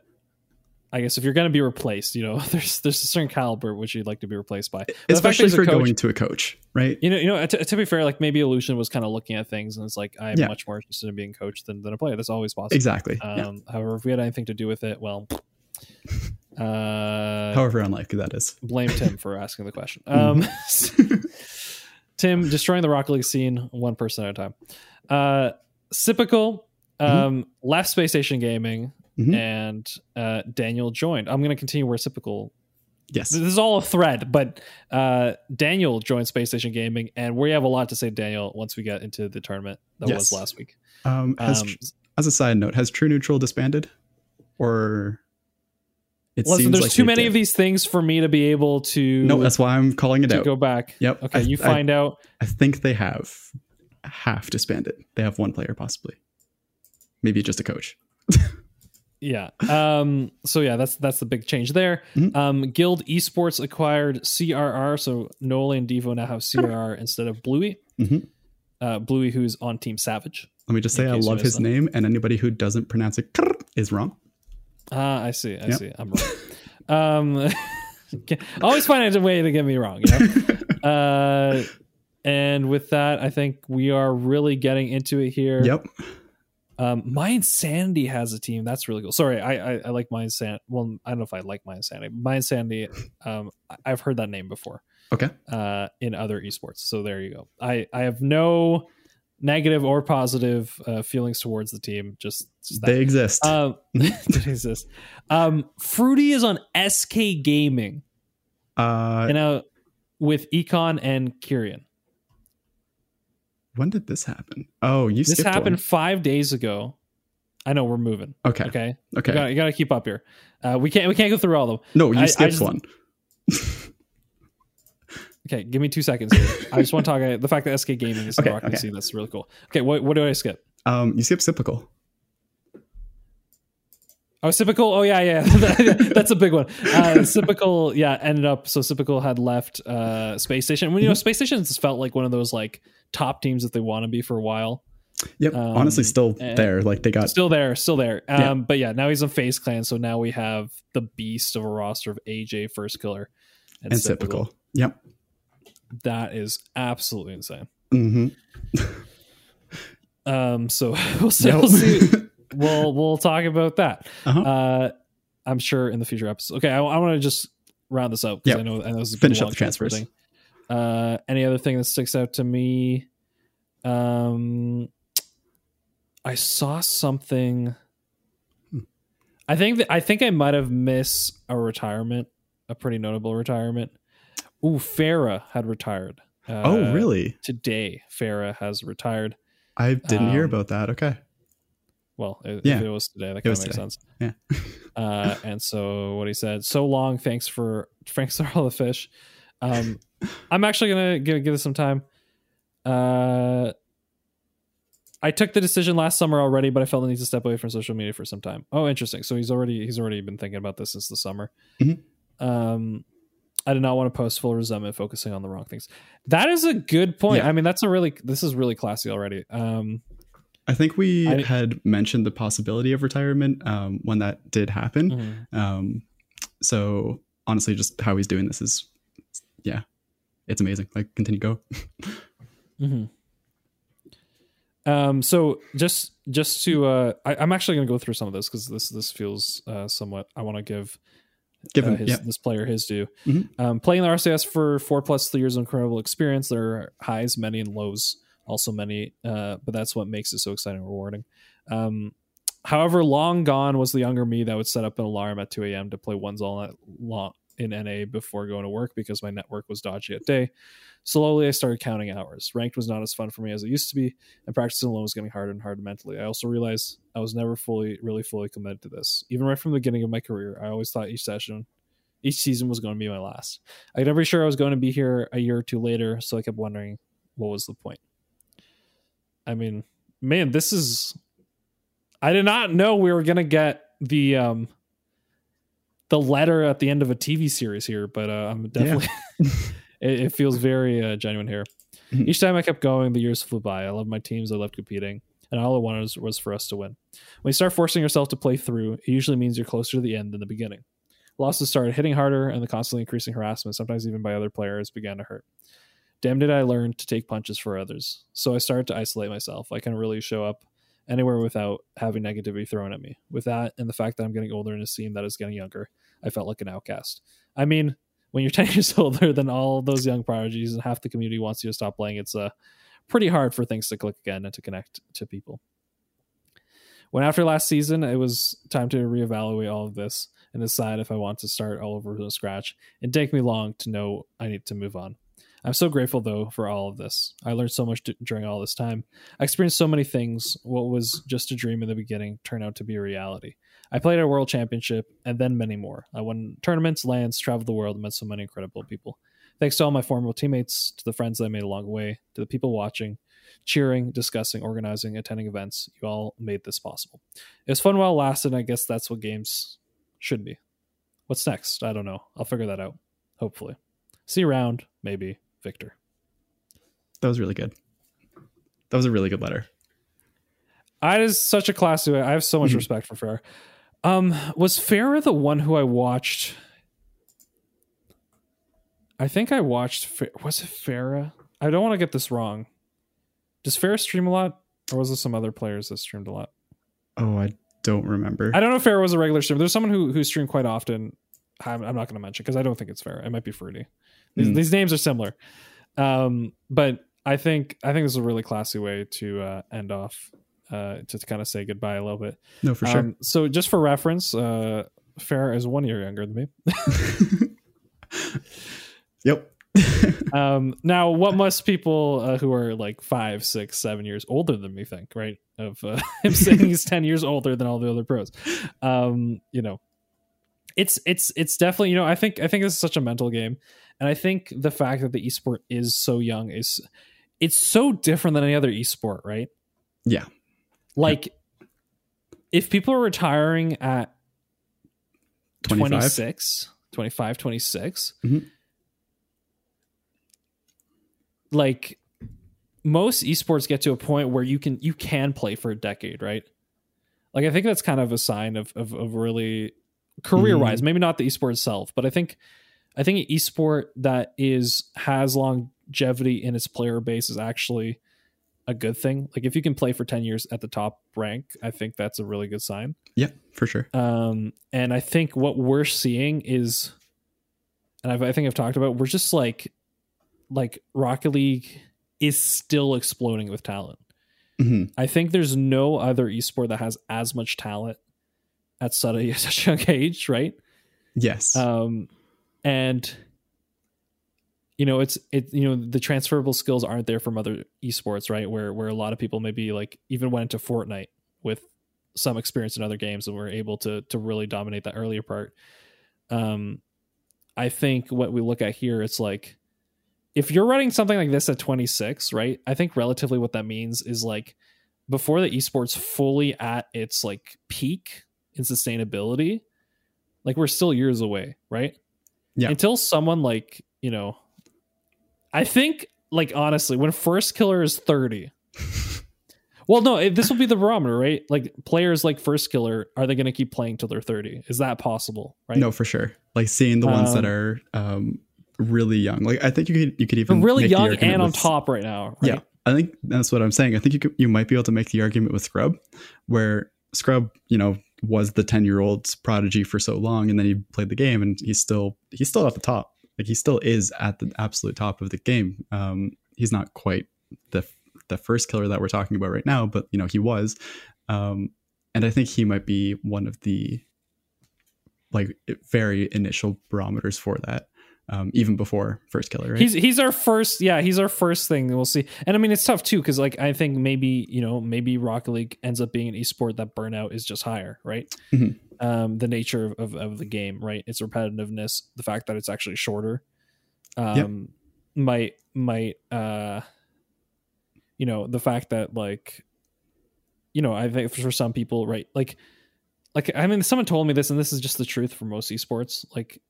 I guess if you're going to be replaced, you know, there's there's a certain caliber which you'd like to be replaced by. But the fact that Especially if you're going to a coach, right? You know, you know. To, to be fair, like maybe Allushin was kind of looking at things, and it's like I'm Yeah. much more interested in being coached than, than a player. That's always possible. Exactly. yeah. Um, However, if we had anything to do with it, well, uh, However unlikely that is. blame Tim for asking the question. Um, Tim destroying the Rocket League scene one person at a time. Uh, Sypical um, left Space Station Gaming Mhm. and uh, Daniel joined. I'm going to continue where Sypical. Yes. This is all a thread, but uh, Daniel joined Space Station Gaming, and we have a lot to say, Daniel, once we get into the tournament that Yes. was last week. Um, has, Um, as a side note, has True Neutral disbanded, or it listen, seems there's like too many did. of these things for me to be able to. No, that's why I'm calling it to out. go back. Yep. Okay, I- you I- find out. I think they have half disbanded. They have one player possibly, maybe just a coach. Yeah. Um, so yeah, that's that's the big change there. Mhm. Um, Guild Esports acquired CRR, so Nolan and Devo now have CRR instead of Bluey. Mhm. Uh, Bluey, who's on Team Savage. Let me just say I love his name, and anybody who doesn't pronounce it is wrong. Ah, I see. I Yep. see. I'm wrong. um, always find a way to get me wrong. You know? uh, and with that, I think we are really getting into it here. Yep. Um, My Insanity has a team. That's really cool. Sorry, I I, I like My Insanity. Well, I don't know if I like My Insanity. My Insanity. Um, I've heard that name before. Okay. Uh, in other esports. So there you go. I I have no negative or positive uh, feelings towards the team. Just, just. They exist. Um, it exists. Um, Fruity is on SK Gaming uh, and uh, with Econ and Kyrian. when did this happen? Oh, you skipped. This happened one. five days ago. I know we're moving. Okay. Okay. Okay. You gotta, you gotta keep up here. Uh, we can't we can't go through all of them. No, you I- I skipped just- one. Okay, give me two seconds here. I just want to talk uh, the fact that SK Gaming is in Okay, the Rocket okay. That's really cool. Okay, what what do I skip? Um, you skip Sypical. Oh, Sypical. Oh, yeah, yeah. That's a big one. Uh, yeah, ended up. So Sypical had left uh, Space Station. When you know, Space Station has felt like one of those like top teams that they want to be for a while. Yep. Um, Honestly, still there. Like they got. Still there, still there. Um, Yeah. But yeah, now he's on FaZe Clan. So now we have the beast of a roster of AJ First Killer and Sypical. Yep. That is absolutely insane. hmm Um, so we'll see. Yep. We'll, see. we'll we'll talk about that. Uh-huh. Uh, I'm sure in the future episodes. Okay, I, I want to just round this up because Yep. I know I know this a Finish up the transfer transfers. thing. Uh, any other thing that sticks out to me? Um, I saw something. Hmm. I think that I think I might have missed a retirement, a pretty notable retirement. Ooh, Ferra had retired. Uh, oh, really? Today, Ferra has retired. I didn't hear um, about that. Okay. Well, Yeah. if it was today, that kind of makes today. sense. Yeah. uh, and so what he said, so long, thanks for thanks for all the fish. Um, I'm actually gonna give, give this some time. Uh, I took the decision last summer already, but I felt the need to step away from social media for some time. Oh, interesting. So he's already he's already been thinking about this since the summer. Mhm. Um, I did not want to post full resentment, focusing on the wrong things. That is a good point. Yeah. I mean, that's a really this is really classy already. Um, I think we I- had mentioned the possibility of retirement um, when that did happen. mhm. Um, so honestly, just how he's doing this is, yeah, it's amazing. Like, continue go. hmm Um. So just just to, uh, I, I'm actually going to go through some of this because this this feels uh, somewhat. I want to give Give uh, him, his, yeah, this player his due. Mhm. Um, playing the RCS for four three years of incredible experience. There are highs, many, and lows, also many. Uh, but that's what makes it so exciting and rewarding. Um, however, long gone was the younger me that would set up an alarm at 2 a.m. to play ones all night long in NA before going to work because my network was dodgy at day. Slowly, I started counting hours. Ranked was not as fun for me as it used to be, and practicing alone was getting harder and harder mentally. I also realized I was never fully, really fully committed to this. Even right from the beginning of my career, I always thought each session, each season was going to be my last. I never sure I was going to be here a year or two later, so I kept wondering what was the point. I mean, man, this is. I did not know we were going to get the um the letter at the end of a TV series here, but uh, I'm definitely. it, it feels very uh, genuine here. Mhm. Each time I kept going, the years flew by. I loved my teams. I loved competing, and all I wanted was, was for us to win. When you start forcing yourself to play through, it usually means you're closer to the end than the beginning. Losses started hitting harder, and the constantly increasing harassment, sometimes even by other players, began to hurt. Damn, did I learn to take punches for others. So I started to isolate myself. I can really show up anywhere without having negativity thrown at me. With that, and the fact that I'm getting older in a scene that is getting younger, I felt like an outcast. I mean, when you're 10 years older than all those young prodigies and half the community wants you to stop playing, it's uh, pretty hard for things to click again and to connect to people. When after last season, it was time to reevaluate all of this and decide if I want to start all over from scratch. It didn't take me long to know I need to move on. I'm so grateful though for all of this. I learned so much d- during all this time. I experienced so many things. What was just a dream in the beginning turned out to be a reality. I played at a world championship and then many more. I won tournaments, lands, traveled the world, and met so many incredible people. Thanks to all my former teammates, to the friends that I made along the way, to the people watching, cheering, discussing, organizing, attending events. You all made this possible. It was fun while it lasted, and I guess that's what games should be. What's next? I don't know. I'll figure that out. Hopefully. See you around, maybe. Victor. that was really good. That was a really good letter. I is such a classy way. I have so much Mhm. respect for Ferra. Um, was Ferra the one who I watched? I think I watched. Was it Ferra? I don't want to get this wrong. Does Ferra stream a lot, or was there some other players that streamed a lot? Oh, I don't remember. I don't know if Ferra was a regular streamer. There's someone who who streamed quite often. I'm, I'm not going to mention because I don't think it's Ferra. It might be Fruity. These, Mm. these names are similar, um, but I think I think this is a really classy way to uh, end off. Uh, to kind of say goodbye a little bit. no, for sure. Um, so just for reference, uh, Ferra is one year younger than me. yep. Um, now, what must people uh, who are like five, six, seven years older than me think, right? Of uh, him saying he's ten years older than all the other pros. Um, you know, it's it's it's definitely you know I think I think this is such a mental game, and I think the fact that the esport is so young is it's so different than any other esport, right? yeah. Like, if people are retiring at 25. 26 25 26 Mhm. like most esports get to a point where you can you can play for a decade right like i think that's kind of a sign of of, of really career wise maybe not the esport itself but i think i think an esport that is has longevity in its player base is actually a good thing like if you can play for 10 years at the top rank i think that's a really good sign Yeah, for sure. um, and I think what we're seeing is, and I've, I think I've talked about, we're just like, like Rocket League is still exploding with talent. hmm I think there's no other esport that has as much talent at such a, such a young age, right? Yes. Um, and you know it's it you know the transferable skills aren't there from other esports right? Where where a lot of people maybe like even went into fortnite with some experience in other games and were able to to really dominate that earlier part. Um i think what we look at here it's like if you're running something like this at 26 right i think relatively what that means is like before the esports fully at its like peak in sustainability like we're still years away right? Yeah. until someone like you know i think like honestly when first killer is 30 well no this will be the barometer right like players like first killer are they going to keep playing till they're 30 is that possible right No, for sure. Like seeing the ones that Um, are um, really young. Like I think you could you could even really young and on with- top right now right? Yeah, I think that's what I'm saying. I think you could, you might be able to make the argument with Scrub, where Scrub, you know, was the ten year old's prodigy for so long, and then he played the game, and he's still he's still at the top. Like he still is at the absolute top of the game. Um, he's not quite the the first killer that we're talking about right now, but you know he was, um, and I think he might be one of the like very initial barometers for that. Um, even before first killer, right? He's he's our first, yeah, he's our first thing. We'll see, and I mean it's tough too because like I think maybe you know maybe Rocket League ends up being an esport that burnout is just higher, right? Mhm. Um, the nature of, of of the game, right? Its repetitiveness, the fact that it's actually shorter, um, might might uh, you know, the fact that like, you know, I think for some people, right, like, like I mean, someone told me this, and this is just the truth for most esports, like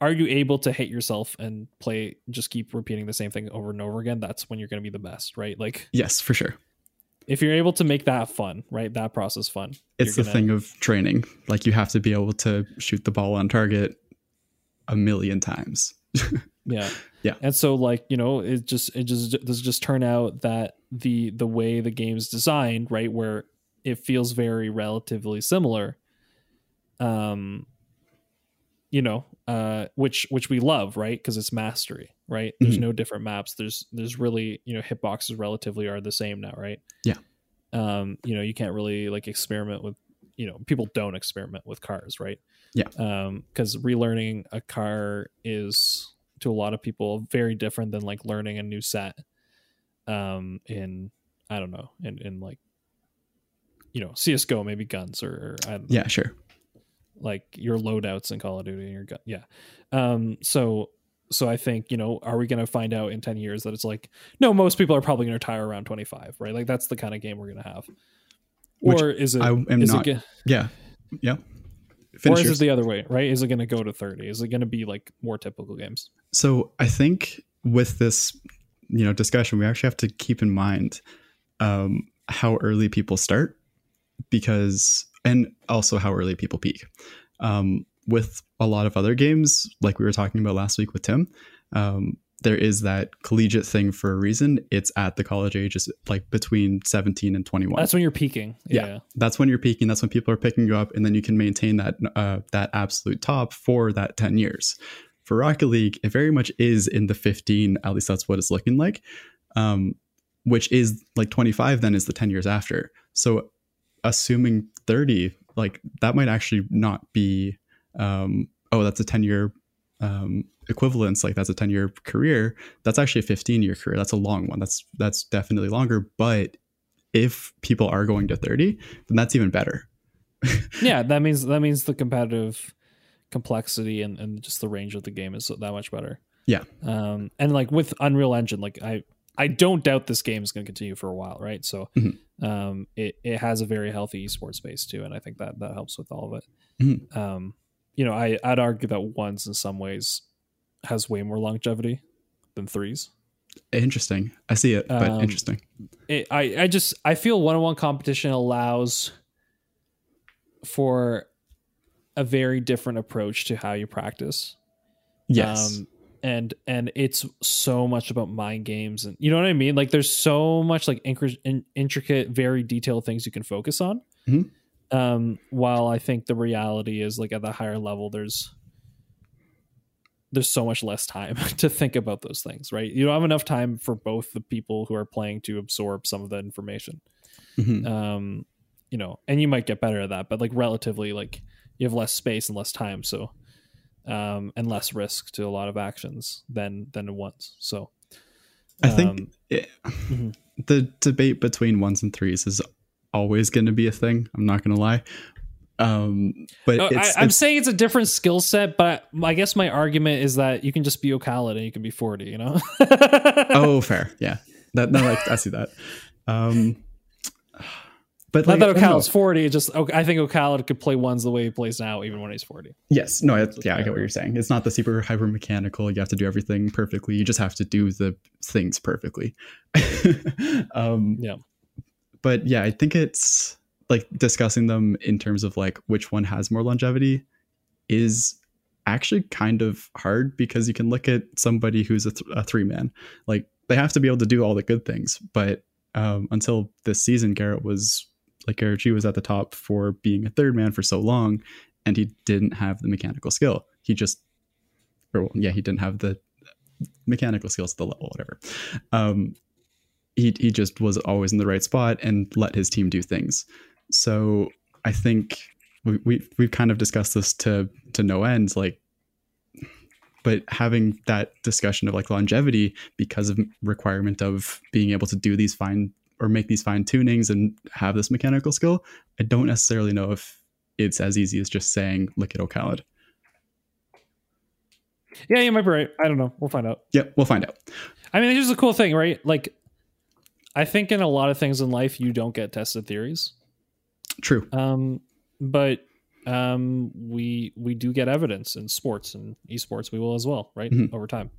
are you able to hate yourself and play just keep repeating the same thing over and over again that's when you're going to be the best right like yes, for sure. if you're able to make that fun right that process fun it's the gonna- thing of training. Like you have to be able to shoot the ball on target a million times. yeah Yeah. and so like you know it just it just does just turn out that the the way the game's designed right where it feels very relatively similar um you know uh which which we love right because it's mastery right there's Mhm. no different maps there's there's really you know hitboxes relatively are the same now right Yeah. um you know you can't really like experiment with you know people don't experiment with cars right Yeah. um because relearning a car is to a lot of people very different than like learning a new set um in i don't know in in like you know csgo maybe guns or, or I don't know, Yeah, sure. Like your loadouts in call of duty and your gun yeah. Um so so i think you know are we going to find out in 10 years that it's like no most people are probably going to retire around 25 right? Like that's the kind of game we're going to have. Which or is it I am is not. it, yeah, yeah. or is yours. it the other way right? Is it going to go to 30 is it going to be like more typical games? So I think with this, you know, discussion, we actually have to keep in mind um, how early people start, because and also how early people peak. Um, with a lot of other games, like we were talking about last week with Tim, um, there is that collegiate thing for a reason. It's at the college age, ages, like between 17 and 21. that's when you're peaking Yeah. yeah, that's when you're peaking. That's when people are picking you up, and then you can maintain that uh, that absolute top for that 10 years. For Rocket League, it very much is in the 15. At least that's what it's looking like. Um, which is like 25. Then is the 10 years after. So, assuming 30, like that might actually not be. Um, oh, that's a 10 year um, equivalence. Like that's a 10 year career. That's actually a 15 year career. That's a long one. That's that's definitely longer. But if people are going to 30, then that's even better. yeah that means that means the competitive complexity and, and just the range of the game is that much better Yeah. um and like with unreal engine like i i don't doubt this game is going to continue for a while right so Mhm. um it it has a very healthy esports space too and i think that that helps with all of it Mhm. um you know i i'd argue that ones in some ways has way more longevity than threes Interesting. I see it, but Um, interesting. it, I I just I feel one on one competition allows for a very different approach to how you practice. Yes. Um, and and it's so much about mind games and you know what I mean. Like there's so much like incri- in, intricate, very detailed things you can focus on. Mhm. Um, while I think the reality is like at the higher level, there's there's so much less time to think about those things, right? You don't have enough time for both the people who are playing to absorb some of that information. Mhm. Um, you know, and you might get better at that, but like relatively, like you have less space and less time. So, um, and less risk to a lot of actions than than ones. So I think um, it, mhm. the debate between ones and threes is always going to be a thing. I'm not going to lie. Um, but Oh, it's, I, I'm saying it's a different skill set, but I guess my argument is that you can just be Ocalid and you can be 40. You know? oh, fair. Yeah. That, no, like, I see that. Um, but Not like, that don't 40. Just I think Ocalid could play ones the way he plays now, even when he's 40. Yes, no, it, yeah, I get what you're saying. It's not the super hyper mechanical. You have to do everything perfectly. You just have to do the things perfectly. um, Yeah. But yeah, I think it's like discussing them in terms of like which one has more longevity is actually kind of hard because you can look at somebody who's a, th- a three man. Like they have to be able to do all the good things, but um, until this season, Garrett was like Garrett G was at the top for being a third man for so long, and he didn't have the mechanical skill. He just, or well, yeah, he didn't have the mechanical skills at the level, whatever. Um, he he just was always in the right spot and let his team do things. So I think we, we we've kind of discussed this to to no end, like. But having that discussion of like longevity because of requirement of being able to do these fine or make these fine tunings and have this mechanical skill, I don't necessarily know if it's as easy as just saying, look at Ocalid. Yeah, you might be right. I don't know. We'll find out. Yep, we'll find out. I mean, here's a cool thing, right? Like, I think in a lot of things in life, you don't get tested theories. True. Um, but um, we we do get evidence in sports and esports. We will as well, right? Mhm. Over time.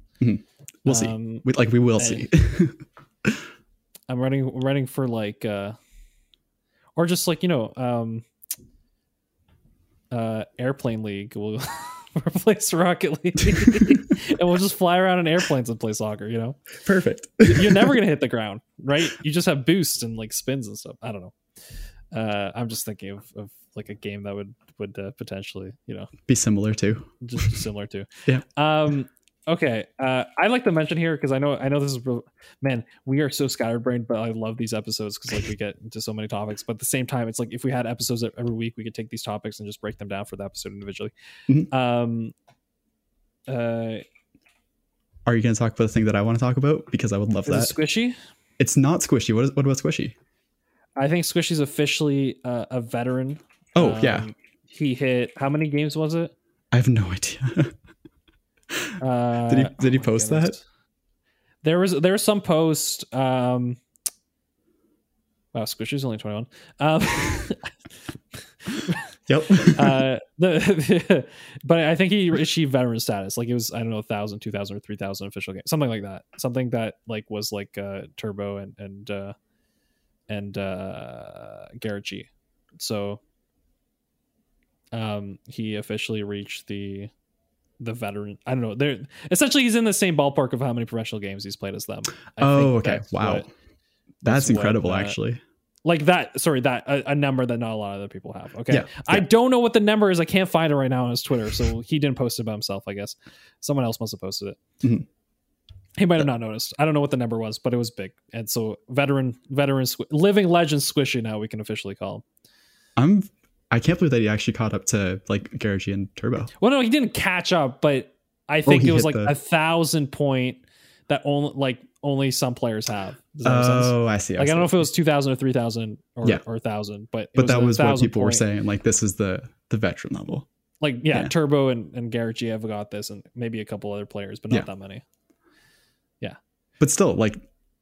We'll see. Um, We, like we will eh. see. I'm running running for like uh or just like, you know, um uh airplane league will replace Rocket League. and we'll just fly around in airplanes and play soccer, you know? Perfect. You're never gonna hit the ground, right? You just have boost and like spins and stuff. I don't know. Uh I'm just thinking of, of like a game that would would uh, potentially, you know, Be similar to, just similar to. Yeah. Um. Okay. Uh, I'd like to mention here because I know I know this is real, man. We are so scatterbrained, but I love these episodes because like we get into so many topics. But at the same time, it's like if we had episodes every week, we could take these topics and just break them down for the episode individually. Mhm. Um. Uh, Are you going to talk about the thing that I want to talk about? Because I would love is that. it Squishy? it's not squishy. What, is, what about squishy? I think Squishy's officially uh, a veteran. Oh, yeah. Um, He hit how many games was it? I have no idea. Uh, Did he- did he my post that? There was there was some post. Um, wow, Squishy's only twenty one. Um, yep. uh, the, but I think he achieved veteran status. Like it was I don't know, thousand, two thousand, or three thousand official game, something like that. Something that like was like uh, Turbo and and uh, and uh. So, um, he officially reached the the veteran. I don't know. They're essentially he's in the same ballpark of how many professional games he's played as them. I oh, okay. that's Wow. what- That's, that's what, incredible, uh, actually. like that. Sorry, that a, a number that not a lot of other people have. Okay, Yeah, I yeah. don't know what the number is. I can't find it right now on his Twitter, so he didn't post it by himself. I guess someone else must have posted it. Mhm. He might have not noticed. I don't know what the number was, but it was big. And so, veteran, veteran, living legend, Squishy. Now we can officially call him. I'm. I can't believe that he actually caught up to like Garrett G and Turbo. Well, no, he didn't catch up, but I think Oh, it was like the- a thousand point that only like only some players have. Does that make sense? Oh, I see. Like I don't know if it was two thousand or three thousand or Yeah. or thousand, but it but that was what 1,000 people were saying. Like this is the the veteran level. Like yeah, Yeah. Turbo and, and Garrett G have got this, and maybe a couple other players, but not Yeah. that many. Yeah, but still, like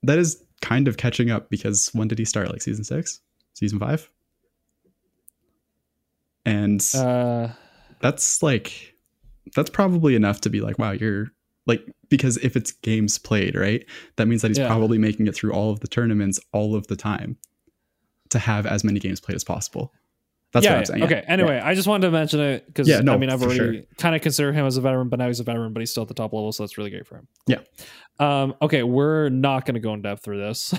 that is kind of catching up because when did he start? Like season six, season five, and Uh, that's like that's probably enough to be like, wow, you're like because if it's games played, right? That means that he's Yeah. probably making it through all of the tournaments all of the time to have as many games played as possible. That's yeah, what I'm yeah. saying. Okay. Anyway, I just wanted to mention it because Yeah, no, I mean I've already kind of considered him as a veteran, but now he's a veteran, but he's still at the top level, so that's really great for him. Yeah. Um. Okay, we're not going to go in depth through this,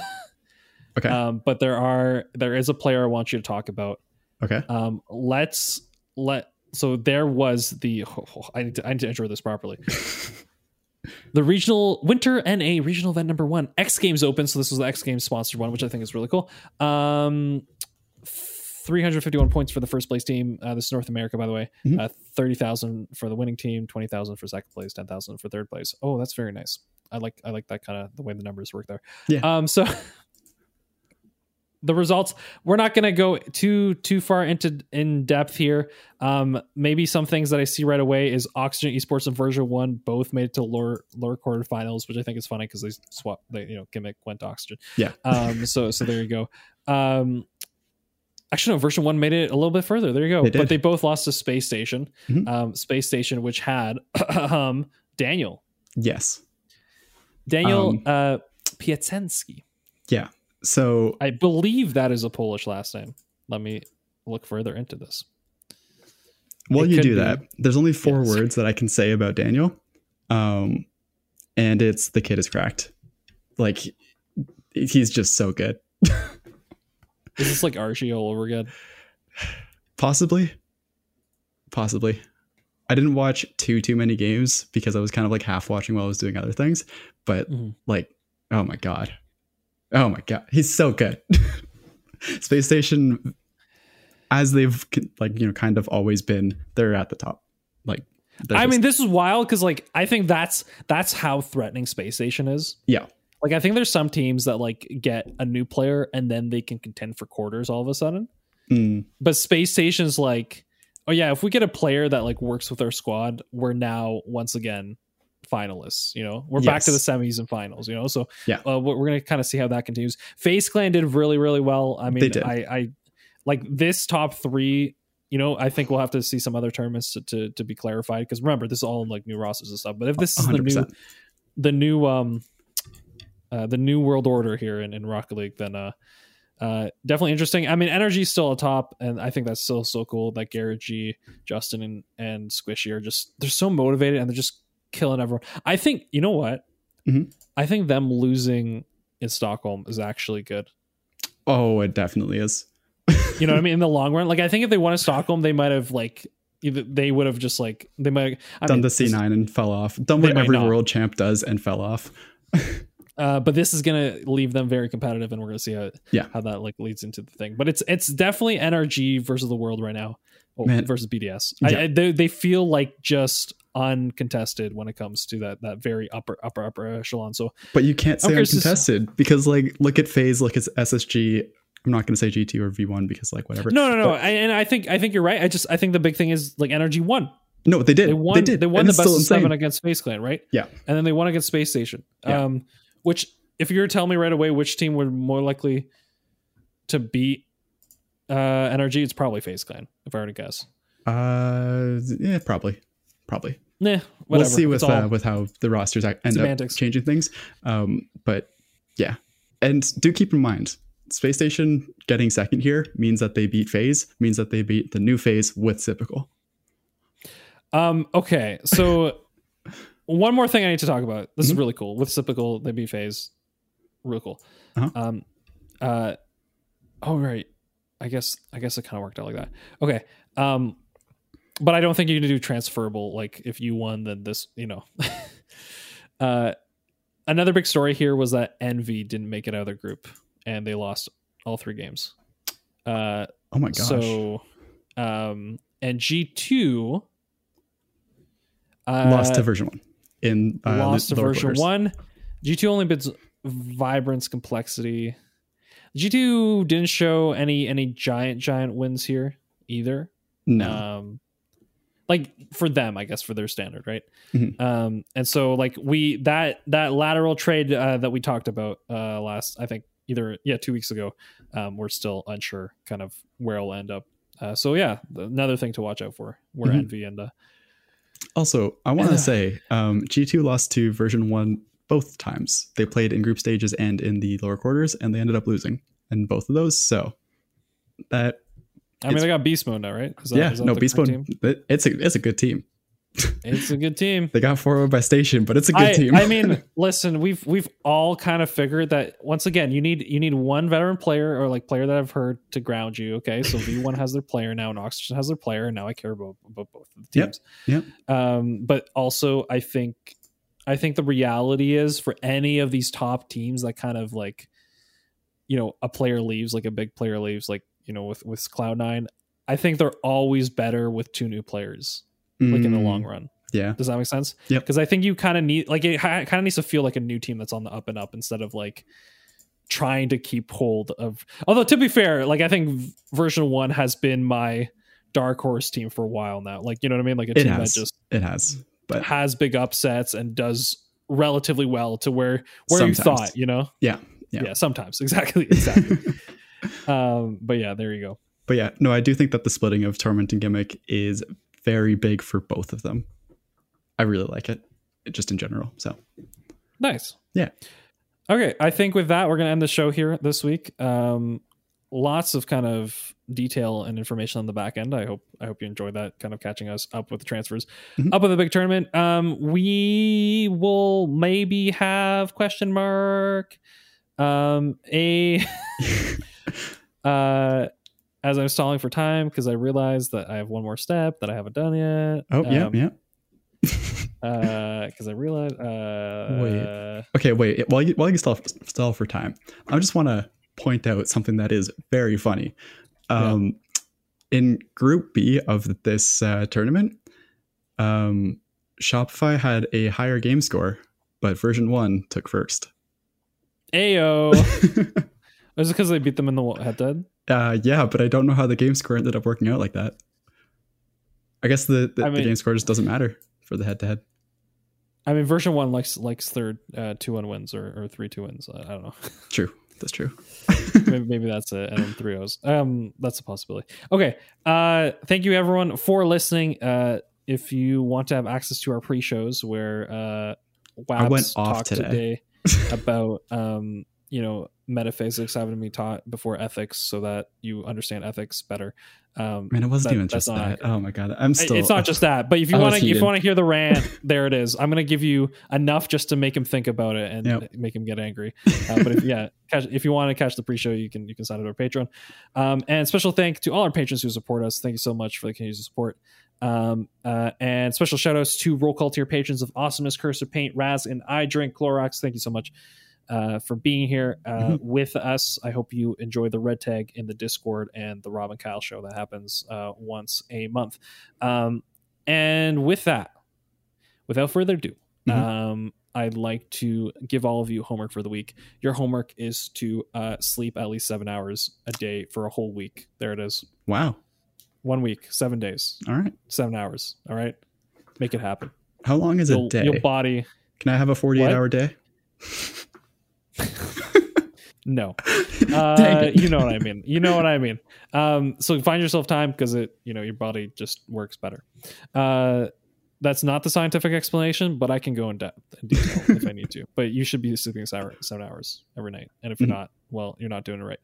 Okay. um, but there are there is a player I want you to talk about. Okay. Um. Let's let. So there was the. I need to I need to intro this properly. the regional winter NA regional event number one X Games Open. So this was the X Games sponsored one, which I think is really cool. Um, 351 points for the first place team. Uh, this is North America, by the way. Mhm. Uh, 30,000 for the winning team, 20,000 for second place, 10,000 for third place. Oh, that's very nice. I like I like that kind of the way the numbers work there. Yeah. Um. So the results we're not going to go too too far into in depth here. Um maybe some things that i see right away is oxygen esports and version 1 both made it to lower lower quarterfinals which i think is funny because they swap they you know gimmick went to oxygen. Yeah. um so so there you go. Um actually no version 1 made it a little bit further. There you go. They but they both lost to space station. Mhm. um space station which had um daniel. Yes. daniel Um, uh piacenski. Yeah. So I believe that is a Polish last name. Let me look further into this. while It you do be. that, there's only four Yes. words that I can say about Daniel. Um, and it's the kid is cracked. Like he's just so good. Is this like Archie all over again? Possibly. Possibly. I didn't watch too too many games because I was kind of like half watching while I was doing other things. But Mhm. like, oh my god. Oh my god. He's so good. Space Station as they've like, you know, kind of always been, they're at the top. Like I just- mean, this is wild because like I think that's that's how threatening Space Station is. yeah. Like I think there's some teams that like get a new player and then they can contend for quarters all of a sudden. Mm, But Space Station's like, oh yeah, if we get a player that like works with our squad, we're now once again finalists. You know, we're back to the semis and finals. You know, so Yeah. uh, we're we're gonna kind of see how that continues. FaZe Clan did really really well. I mean, I I like this top three. You know, I think we'll have to see some other tournaments to to, to be clarified because remember this is all in like new rosters and stuff. But if this is the new 100%. the new um uh the new world order here in, in Rocket League, then uh uh definitely interesting. I mean NRG's still a top and I think that's still so cool that Garrett G, Justin and, and Squishy are just they're so motivated and they're just killing everyone. I think you know what? Mhm. I think them losing in Stockholm is actually good. Oh, it definitely is. You know what I mean? In the long run. Like I think if they won in Stockholm, they might have like they would have just like they might I Done mean, the C9 and fell off. Done what every not. world champ does and fell off. uh, but this is gonna leave them very competitive, and we're gonna see how Yeah. how that like leads into the thing. But it's it's definitely NRG versus the world right now, oh, versus BDS. Yeah. I, I, they they feel like just uncontested when it comes to that that very upper upper upper echelon. So But you can't say uncontested because, like, look at FaZe, look at SSG. I'm not going to say GT or V1 because, like, whatever. no no no, But- I, and I think I think you're right. I just I think the big thing is like NRG won. no, they did. They won. They, did. won And the best of seven against Space Clan, right? Yeah. and then they won against Space Station. Yeah. Um, which if you're telling me right away which team would more likely to beat uh NRG, it's probably FaZe Clan. If I were to guess. Uh, yeah, probably, probably. Nah, whatever. We'll see with uh, with how the rosters end Semantics. up changing things. Um, but yeah, and do keep in mind, Space Station getting second here means that they beat FaZe, means that they beat the new FaZe with Sypical. Um, okay, so one more thing I need to talk about. This Mhm. is really cool. With Cyclical, they beat FaZe. Real cool. Uh-huh. Um uh oh right. I guess I guess it kind of worked out like that. Okay. Um but I don't think you can do transferable like if you won then this, you know. uh another big story here was that Envy didn't make it out of their group and they lost all three games. Uh Oh my gosh! so um and G2 uh, lost to version one in uh, lost to version quarters. one. G2 only bids vibrance complexity. G2 didn't show any any giant giant wins here either. No, Um like for them, I guess for their standard, right? Mhm. Um and so like we that that lateral trade uh, that we talked about uh last I think either yeah, 2 weeks ago, um we're still unsure kind of where it'll end up. Uh, so yeah, another thing to watch out for. Where Mhm. Envy and uh, Also, I want to say um, G2 lost to version one both times. They played in group stages and in the lower quarters, and they ended up losing in both of those. So that I mean, they got beast mode now, right? Is that- yeah, is that no, Beast Mode. team? It's a it's a good team. It's a good team. They got four by station, but it's a good I, team. I mean, listen, we've we've all kind of figured that once again, you need you need one veteran player or like player that I've heard to ground you. Okay, so V one has their player now, and Oxygen has their player, and now I care about, about both of the teams. yep. Um, but also, I think I think the reality is for any of these top teams that kind of like, you know, a player leaves, like a big player leaves, like you know with with Cloud Nine, I think they're always better with two new players, like in the long Mm, run. Yeah. Does that make sense? Yeah. Because I think you kind of need like it kind of needs to feel like a new team that's on the up and up instead of like trying to keep hold of. Although to be fair, like I think version one has been my dark horse team for a while now. Like you know what I mean? Like a It team has. that just It has. But has big upsets and does relatively well to where where Sometimes. you thought. You know? yeah. Yeah. sometimes exactly exactly. um, but yeah, there you go. But yeah, no, I do think that the splitting of Torment and Gimmick is very big for both of them. I really like it, just in general. So Nice. Yeah. Okay, I think with that we're gonna end the show here this week. Um, lots of kind of detail and information on the back end. I hope I hope you enjoyed that kind of catching us up with the transfers, Mhm. up with the big tournament. Um, we will maybe have question mark. Um, a uh, as I'm stalling for time because I realized that I have one more step that I haven't done yet. oh yeah, Um, yeah. Uh, because I realized. Uh, Wait. Okay, wait. While you while you stall, stall for time, I just want to point out something that is very funny. Um, In Group B of this uh, tournament, um, Shopify had a higher game score, but version one took first. Ayo. Is it because they beat them in the head to head? uh, yeah, but I don't know how the game score ended up working out like that. I guess the the, I the game score just doesn't matter for the head to head. I mean, version one likes likes third uh, two one wins or, or three two wins. I, I don't know. True, that's true. maybe, maybe that's it. And then three O's. Um, that's a possibility. Okay. Uh, thank you everyone for listening. Uh, if you want to have access to our pre shows where uh, Wabs went off talked today. today about um, you know metaphysics having to be taught before ethics so that you understand ethics better. Um, Man, it wasn't That- even just that. accurate. Oh my god, I'm still. it's not just that, but if you want to, if you want to hear the rant, there it is. I'm going to give you enough just to make him think about it and Yep. make him get angry. Uh, but if, yeah, catch, if you want to catch the pre-show, you can you can sign up to our Patreon. Um, and special thank to all our patrons who support us. Thank you so much for the continued support. Um, uh, and special shout outs to roll call tier patrons of Awesomeness, Cursor Paint, Raz, and I Drink Clorox. Thank you so much uh, for being here uh, Mhm. with us. I hope you enjoy the red tag in the Discord and the Rob and Kyle show that happens uh, once a month. Um, and with that, without further ado, Mhm. um, I'd like to give all of you homework for the week. Your homework is to uh, sleep at least seven hours a day for a whole week. There it is. Wow. One week, seven days, All right. seven hours. All right, make it happen. How long is a Your, day? your body. Can I have a 48 What? hour day? No, uh, you know what I mean. You know what I mean. Um, so find yourself time because it, you know, your body just works better. Uh, that's not the scientific explanation, but I can go in depth in detail if I need to. But you should be sleeping seven, seven hours every night, and if you're Mhm. not, well, you're not doing it right.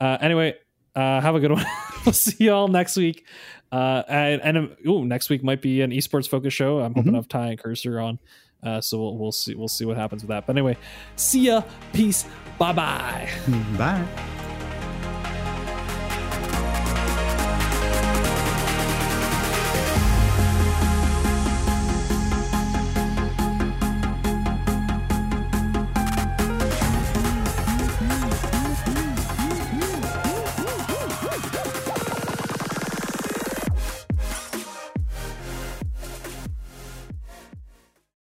Uh, anyway, uh, have a good one. we'll see y'all next week. Uh, and and um, ooh, next week might be an esports focus show. I'm hoping Mhm. to have Ty and Cursor on. Uh, so we'll, we'll see we'll see what happens with that. But anyway, see ya. Peace. Bye bye. Bye.